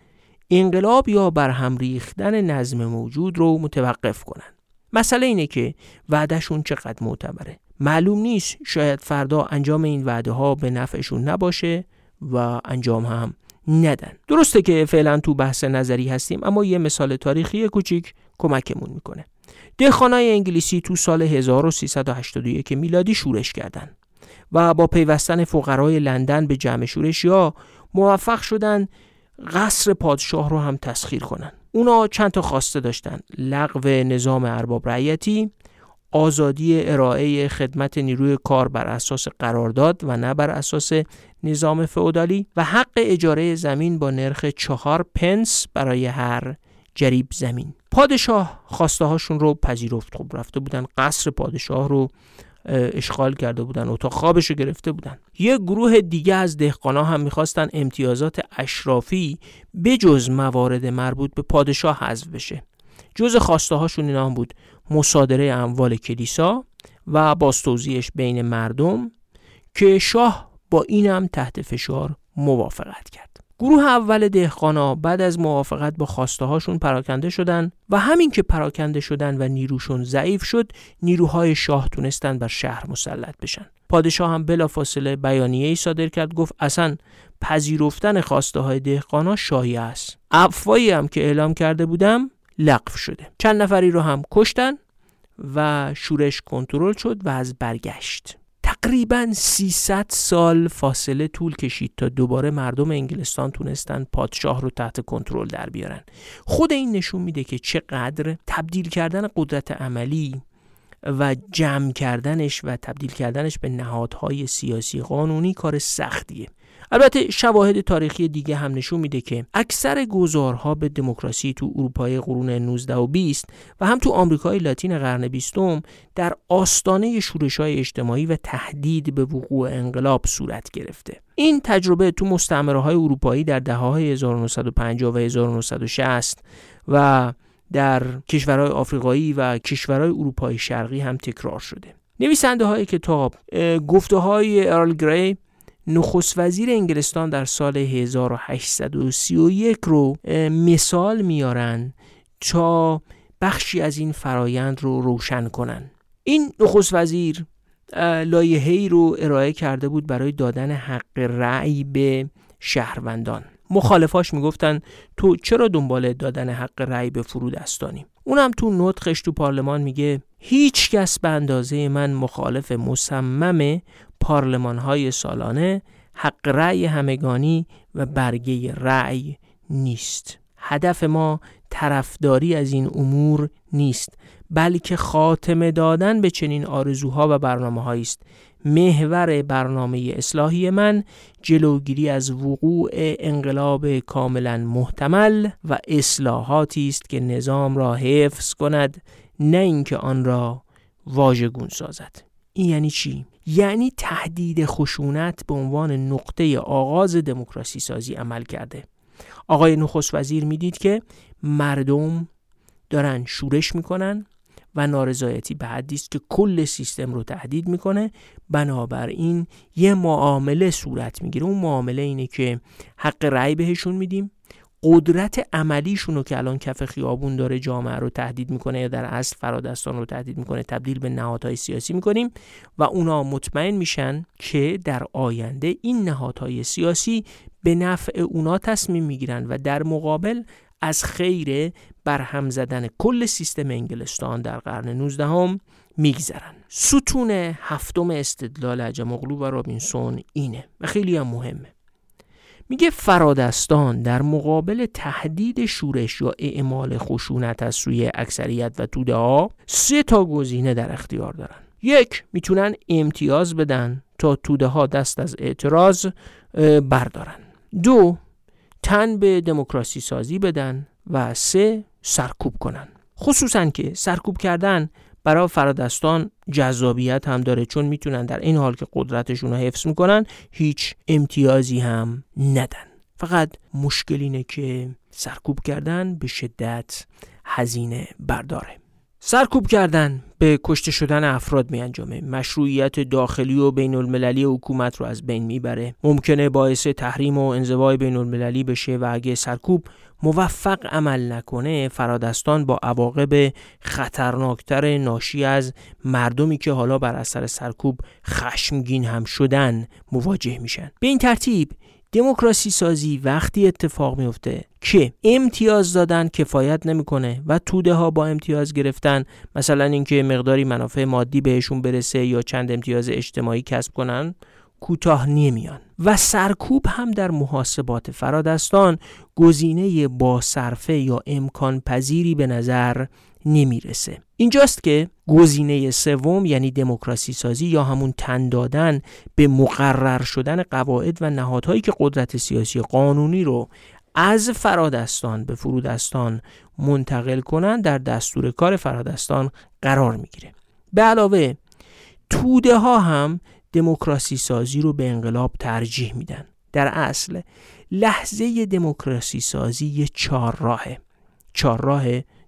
انقلاب یا برهم ریختن نظم موجود رو متوقف کنن. مسئله اینه که وعدهشون چقدر معتبره. معلوم نیست شاید فردا انجام این وعده ها به نفعشون نباشه و انجام هم ندن. درسته که فعلا تو بحث نظری هستیم اما یه مثال تاریخی کوچیک کمکمون می‌کنه. دهخانای انگلیسی تو سال 1381 میلادی شورش کردند و با پیوستن فقرای لندن به جمع شورش یا موفق شدن قصر پادشاه رو هم تسخیر کنن. اونا چند تا خواسته داشتن. لغو نظام ارباب رعیتی آزادی ارائه خدمت نیروی کار بر اساس قرارداد و نه بر اساس نظام فئودالی و حق اجاره زمین با نرخ چهار پنس برای هر جریب زمین. پادشاه خواسته هاشون رو پذیرفت. خب رفته بودن قصر پادشاه رو اشغال کرده بودن اتاق خوابش رو گرفته بودن. یه گروه دیگه از دهقانا هم می‌خواستن امتیازات اشرافی بجز موارد مربوط به پادشاه حذف بشه. جز خواسته هاشون اینا هم بود. مصادره اموال کلیسا و باستوزیش بین مردم که شاه با اینم تحت فشار موافقت کرد. گروه اول دهقانا بعد از موافقت با خواسته هاشون پراکنده شدن و همین که پراکنده شدن و نیروشون ضعیف شد نیروهای شاه تونستن بر شهر مسلط بشن. پادشاه هم بلافاصله بیانیه ای صادر کرد گفت اصلا پذیرفتن خواسته های دهقانا شاهی است. افوایی هم که اعلام کرده بودم لغو شده. چند نفری رو هم کشتن و شورش کنترل شد و از برگشت. تقریبا 300 سال فاصله طول کشید تا دوباره مردم انگلستان تونستن پادشاه رو تحت کنترل در بیارن. خود این نشون میده که چقدر تبدیل کردن قدرت عملی و جمع کردنش و تبدیل کردنش به نهادهای سیاسی قانونی کار سختیه. البته شواهد تاریخی دیگه هم نشون میده که اکثر گذارها به دموکراسی تو اروپای قرون 19 و 20 و هم تو آمریکای لاتین قرن 20 در آستانه شورش های اجتماعی و تهدید به وقوع انقلاب صورت گرفته. این تجربه تو مستعمره های اروپایی در دهه های 1950 و 1960 و در کشورهای آفریقایی و کشورهای اروپای شرقی هم تکرار شده. نویسنده های کتاب گفته های ارل گری نخست وزیر انگلستان در سال 1831 رو مثال میارن تا بخشی از این فرایند رو روشن کنن. این نخست وزیر لایحه‌ای رو ارائه کرده بود برای دادن حق رأی به شهروندان. مخالفاش می‌گفتن تو چرا دنبال دادن حق رأی به فرودستانی؟ اونم تو نطقش تو پارلمان میگه هیچ کس به اندازه من مخالف مصمم پارلمان های سالانه حق رأی همگانی و برگه رأی نیست. هدف ما طرفداری از این امور نیست بلکه خاتمه دادن به چنین آرزوها و برنامه است. محور برنامه اصلاحی من جلوگیری از وقوع انقلاب کاملا محتمل و اصلاحاتی است که نظام را حفظ کند. نه اینکه آن را واژگون سازد. این یعنی چی؟ یعنی تهدید خشونت به عنوان نقطه آغاز دموکراسی سازی عمل کرده. آقای نخست وزیر می‌دید که مردم دارن شورش می‌کنن و نارضایتی به حدی است که کل سیستم رو تهدید می‌کنه. بنابراین یه معامله صورت می‌گیره. اون معامله اینه که حق رأی بهشون میدیم. قدرت عملیشون رو که الان کف خیابون داره جامعه رو تهدید می‌کنه یا در اصل فرادستان رو تهدید می‌کنه تبدیل به نهادهای سیاسی می‌کنیم و اونا مطمئن میشن که در آینده این نهادهای سیاسی به نفع اونا تصمیم می‌گیرن و در مقابل از خیر برهم زدن کل سیستم انگلستان در قرن 19 هم میگذرن. ستون هفتم استدلال عجم و رابینسون اینه و خیلی هم مهمه. میگه فرادستان در مقابل تهدید شورش یا اعمال خشونت از سوی اکثریت و توده ها سه تا گزینه در اختیار دارن. یک می‌تونن امتیاز بدن تا توده ها دست از اعتراض بردارن. دو تن به دموکراسی سازی بدن و سه سرکوب کنن. خصوصا که سرکوب کردن برای فرادستان جذابیت هم داره چون می‌تونن در این حال که قدرتشون رو حفظ می‌کنن هیچ امتیازی هم ندن. فقط مشکل اینه که سرکوب کردن به شدت هزینه برداره. سرکوب کردن به کشته شدن افراد می انجامه مشروعیت داخلی و بین المللی حکومت رو از بین می‌بره. ممکنه باعث تحریم و انزوای بین المللی بشه و اگه سرکوب موفق عمل نکنه فرادستان با عواقب خطرناکتر ناشی از مردمی که حالا بر اثر سرکوب خشمگین هم شدن مواجه میشن. به این ترتیب دموکراسی سازی وقتی اتفاق میفته که امتیاز دادن کفایت نمی‌کنه و توده ها با امتیاز گرفتن مثلا اینکه مقداری منافع مادی بهشون برسه یا چند امتیاز اجتماعی کسب کنن کوتاه نمیان و سرکوب هم در محاسبات فرادستان گزینه با صرفه یا امکان پذیری به نظر نمی‌رسه. اینجاست که گزینه سوم یعنی دموکراسی سازی یا همون تن دادن به مقرر شدن قواعد و نهادهایی که قدرت سیاسی قانونی رو از فرادستان به فرودستان منتقل کنند در دستور کار فرادستان قرار می‌گیره. به علاوه توده ها هم دموکراسی سازی رو به انقلاب ترجیح میدن. در اصل لحظه دموکراسی سازی یه چهار راهه. چهار راه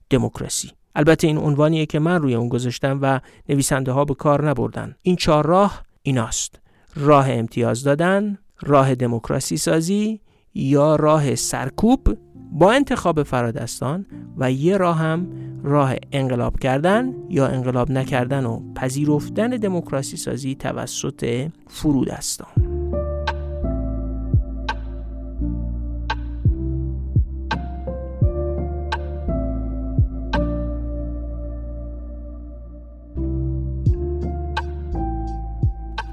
دموکراسی. البته این عنوانیه که من روی اون گذاشتم و نویسنده ها به کار نبردن. این چهار راه ایناست. راه امتیاز دادن راه دموکراسی سازی یا راه سرکوب با انتخاب فرادستان و یه راه هم راه انقلاب کردن یا انقلاب نکردن و پذیرفتن دموکراسی سازی توسط فرودستان.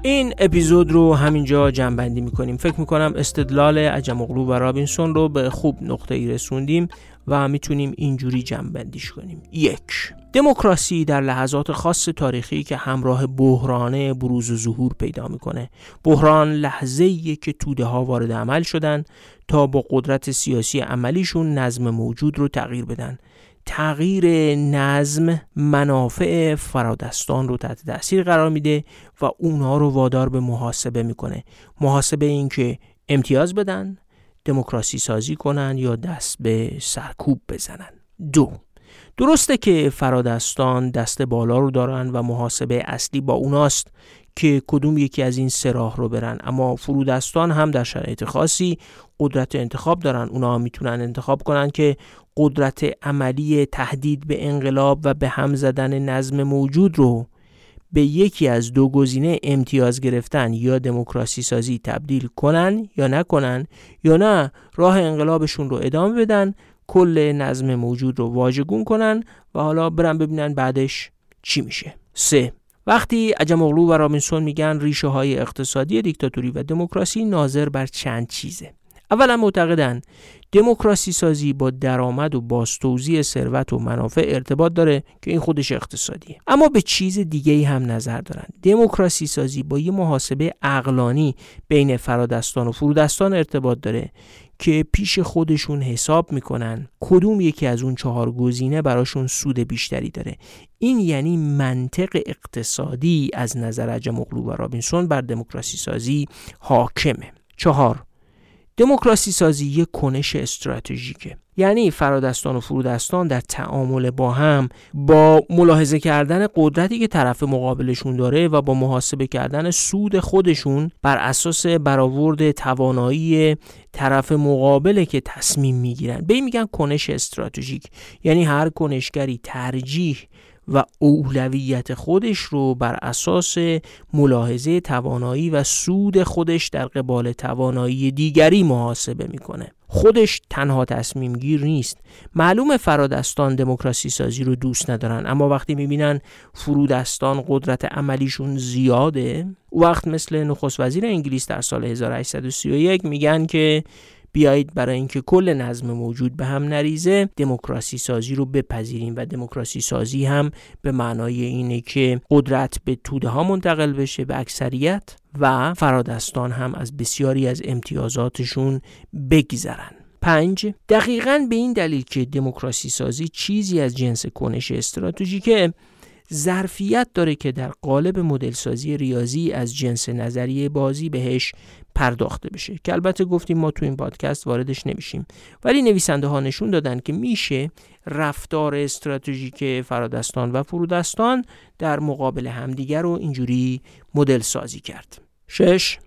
این اپیزود رو همینجا جنبندی می‌کنیم. فکر می‌کنم استدلال عجم و رابینسون رو به خوب نقطه ای رسوندیم و می‌تونیم اینجوری جنبندیش کنیم. یک دموکراسی در لحظات خاص تاریخی که همراه بحرانه بروز و ظهور پیدا می‌کنه. بحران لحظه که توده ها وارد عمل شدن تا با قدرت سیاسی عملیشون نظم موجود رو تغییر بدن. تغییر نظم منافع فرادستان رو تحت تاثیر قرار میده و اونها رو وادار به محاسبه می‌کنه. محاسبه این که امتیاز بدن دموکراسی سازی کنن یا دست به سرکوب بزنن. دو درسته که فرادستان دست بالا رو دارن و محاسبه اصلی با اوناست که کدوم یکی از این سه راه رو برن اما فرودستان هم در شرایط خاصی قدرت انتخاب دارن. اونا می‌تونن انتخاب کنن که قدرت عملی تهدید به انقلاب و به هم زدن نظم موجود رو به یکی از دو گزینه امتیاز گرفتن یا دموکراسی سازی تبدیل کنن یا نکنن یا نه راه انقلابشون رو ادامه بدن کل نظم موجود رو واژگون کنن و حالا برن ببینن بعدش چی میشه. سه وقتی عجم اغلو و رامینسون میگن ریشه های اقتصادی دیکتاتوری و دموکراسی ناظر بر چند چیزه. اولا معتقدند دموکراسی سازی با درآمد و بازتوزیع ثروت و منافع ارتباط داره که این خودش اقتصادیه. اما به چیز دیگه ای هم نظر دارن. دموکراسی سازی با یه محاسبه اقلانی بین فرادستان و فرودستان ارتباط داره که پیش خودشون حساب می‌کنن کدوم یکی از اون چهار گزینه براشون سود بیشتری داره. این یعنی منطق اقتصادی از نظر عجم و رابینسون بر دموکراسی سازی حاکمه. چهار دموکراسی سازی یک کنش استراتژیکه. یعنی فرادستان و فرودستان در تعامل با هم با ملاحظه کردن قدرتی که طرف مقابلشون داره و با محاسبه کردن سود خودشون بر اساس برآورد توانایی طرف مقابله که تصمیم می‌گیرن. به میگن کنش استراتژیک. یعنی هر کنشگری ترجیح و اولویت خودش رو بر اساس ملاحظه توانایی و سود خودش در قبال توانایی دیگری محاسبه می‌کنه. خودش تنها تصمیم گیر نیست. معلوم فرادستان دموکراسی سازی رو دوست ندارن اما وقتی می‌بینن فرودستان قدرت عملیشون زیاده وقت مثل نخست وزیر انگلیس در سال 1831 میگن که بیایید برای اینکه کل نظم موجود به هم نریزه دموکراسی سازی رو بپذیریم و دموکراسی سازی هم به معنای اینه که قدرت به توده ها منتقل بشه به اکثریت و فرادستان هم از بسیاری از امتیازاتشون بگذرن. پنج دقیقا به این دلیل که دموکراسی سازی چیزی از جنس کنش استراتژیکه ظرفیت داره که در قالب مدل سازی ریاضی از جنس نظریه بازی بهش پرداخته بشه. که البته گفتیم ما تو این پادکست واردش نمیشیم. ولی نویسنده ها نشون دادن که میشه رفتار استراتژیک فرادستان و فرودستان در مقابل همدیگر رو اینجوری مدل سازی کرد. شش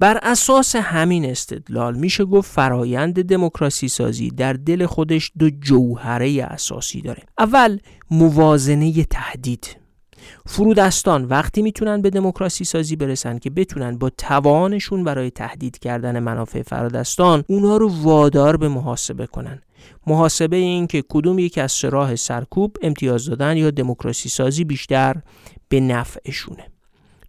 بر اساس همین استدلال میشه گفت فرایند دموکراسی سازی در دل خودش دو جوهره اساسی داره. اول موازنه تهدید. فرودستان وقتی می‌تونن به دموکراسی سازی برسن که بتونن با توانشون برای تهدید کردن منافع فرادستان اونا رو وادار به محاسبه کنن. محاسبه این که کدوم یک از راه سرکوب امتیاز دادن یا دموکراسی سازی بیشتر به نفعشونه.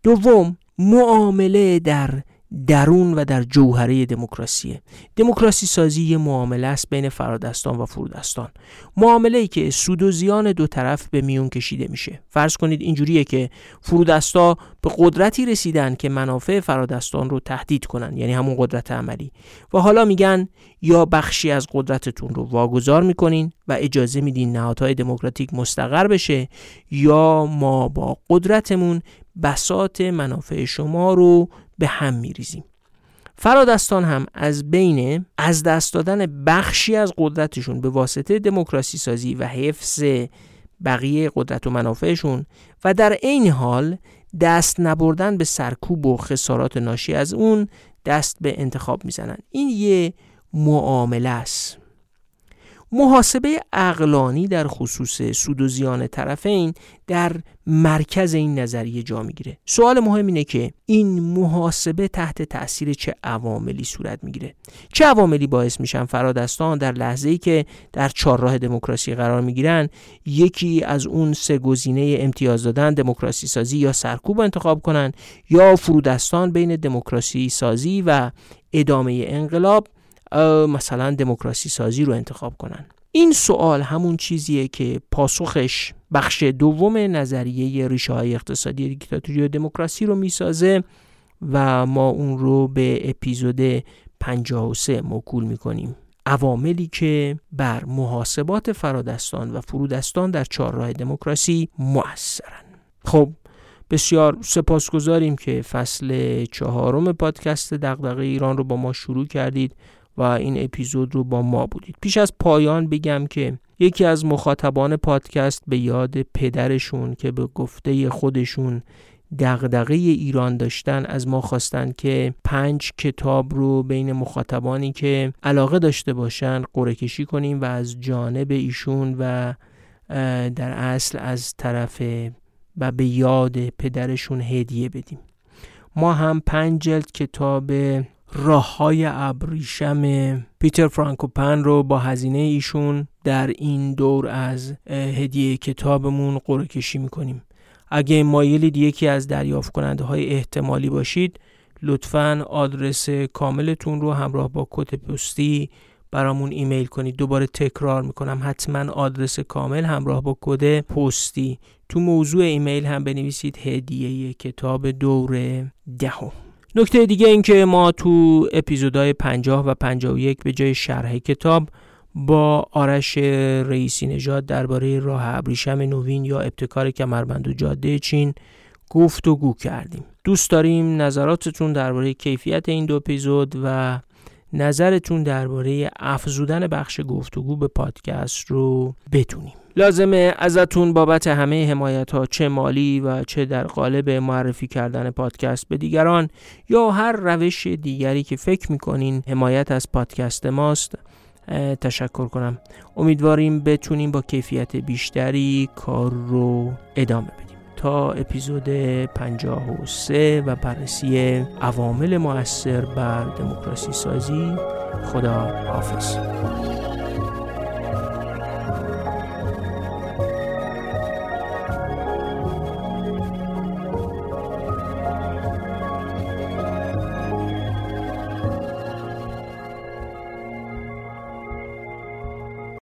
دوم معامله در درون و در جوهره دموکراسی دموکراسی سازی یه معامله است بین فرادستان و فرودستان. معامله ای که سود و زیان دو طرف به میون کشیده میشه. فرض کنید اینجوریه که فرودستا به قدرتی رسیدن که منافع فرادستان رو تهدید کنن یعنی همون قدرت عملی. و حالا میگن یا بخشی از قدرتتون رو واگذار می‌کنین و اجازه میدین نهادهای دموکراتیک مستقر بشه یا ما با قدرتمون بسات منافع شما رو به هم میریزیم. فرادستان هم از بین از دست دادن بخشی از قدرتشون به واسطه دموکراسی سازی و حفظ بقیه قدرت و منافعشون و در عین حال دست نبردن به سرکوب و خسارات ناشی از اون دست به انتخاب می‌زنن. این یه معامله است. محاسبه اقلانی در خصوص سود و زیان طرفین در مرکز این نظریه جا می‌گیره. سوال مهم اینه که این محاسبه تحت تاثیر چه عواملی صورت می‌گیره؟ چه عواملی باعث میشن فرادستان در لحظه ای که در چهارراه دموکراسی قرار می‌گیرن یکی از اون سه گزینه امتیاز دادن دموکراسی سازی یا سرکوب انتخاب کنن یا فرودستان بین دموکراسی سازی و ادامه انقلاب مثلا دموکراسی سازی رو انتخاب کنن. این سوال همون چیزیه که پاسخش بخش دوم نظریه ریشه های اقتصادی دیکتاتوری و دموکراسی رو می‌سازه و ما اون رو به اپیزود 53 موکول می‌کنیم. عواملی که بر محاسبات فرادستان و فرودستان در چهارراه دموکراسی مؤثرن خب بسیار سپاسگزاریم که فصل چهارم پادکست دغدغه ایران رو با ما شروع کردید. و این اپیزود رو با ما بودید. پیش از پایان بگم که یکی از مخاطبان پادکست به یاد پدرشون که به گفته خودشون دغدغه ایران داشتن از ما خواستن که پنج کتاب رو بین مخاطبانی که علاقه داشته باشن قرعه کشی کنیم و از جانب ایشون و در اصل از طرف و به یاد پدرشون هدیه بدیم. ما هم پنج جلد کتاب راه های ابریشم پیتر فرانکوپن رو با هزینه ایشون در این دور از هدیه کتابمون قرعه کشی می‌کنیم. اگه مایلید یکی از دریافت کننده های احتمالی باشید لطفا آدرس کاملتون رو همراه با کد پستی برامون ایمیل کنید. دوباره تکرار می‌کنم. حتما آدرس کامل همراه با کد پستی. تو موضوع ایمیل هم بنویسید هدیه کتاب دور دهم. نکته دیگه این که ما تو اپیزودهای 50 و 51 به جای شرح کتاب با آرش رئیسی نژاد درباره راه ابریشم نوین یا ابتکار کمربند و جاده چین گفت و گو کردیم. دوست داریم نظراتتون درباره کیفیت این دو اپیزود و نظرتون درباره افزودن بخش گفتگو به پادکست رو بتونیم. لازمه ازتون بابت همه حمایت ها چه مالی و چه در قالب معرفی کردن پادکست به دیگران یا هر روش دیگری که فکر می‌کنین حمایت از پادکست ماست تشکر کنم. امیدواریم بتونیم با کیفیت بیشتری کار رو ادامه بدیم. تا اپیزود 53 و بررسی عوامل مؤثر بر دموکراسی سازی خدا حافظ.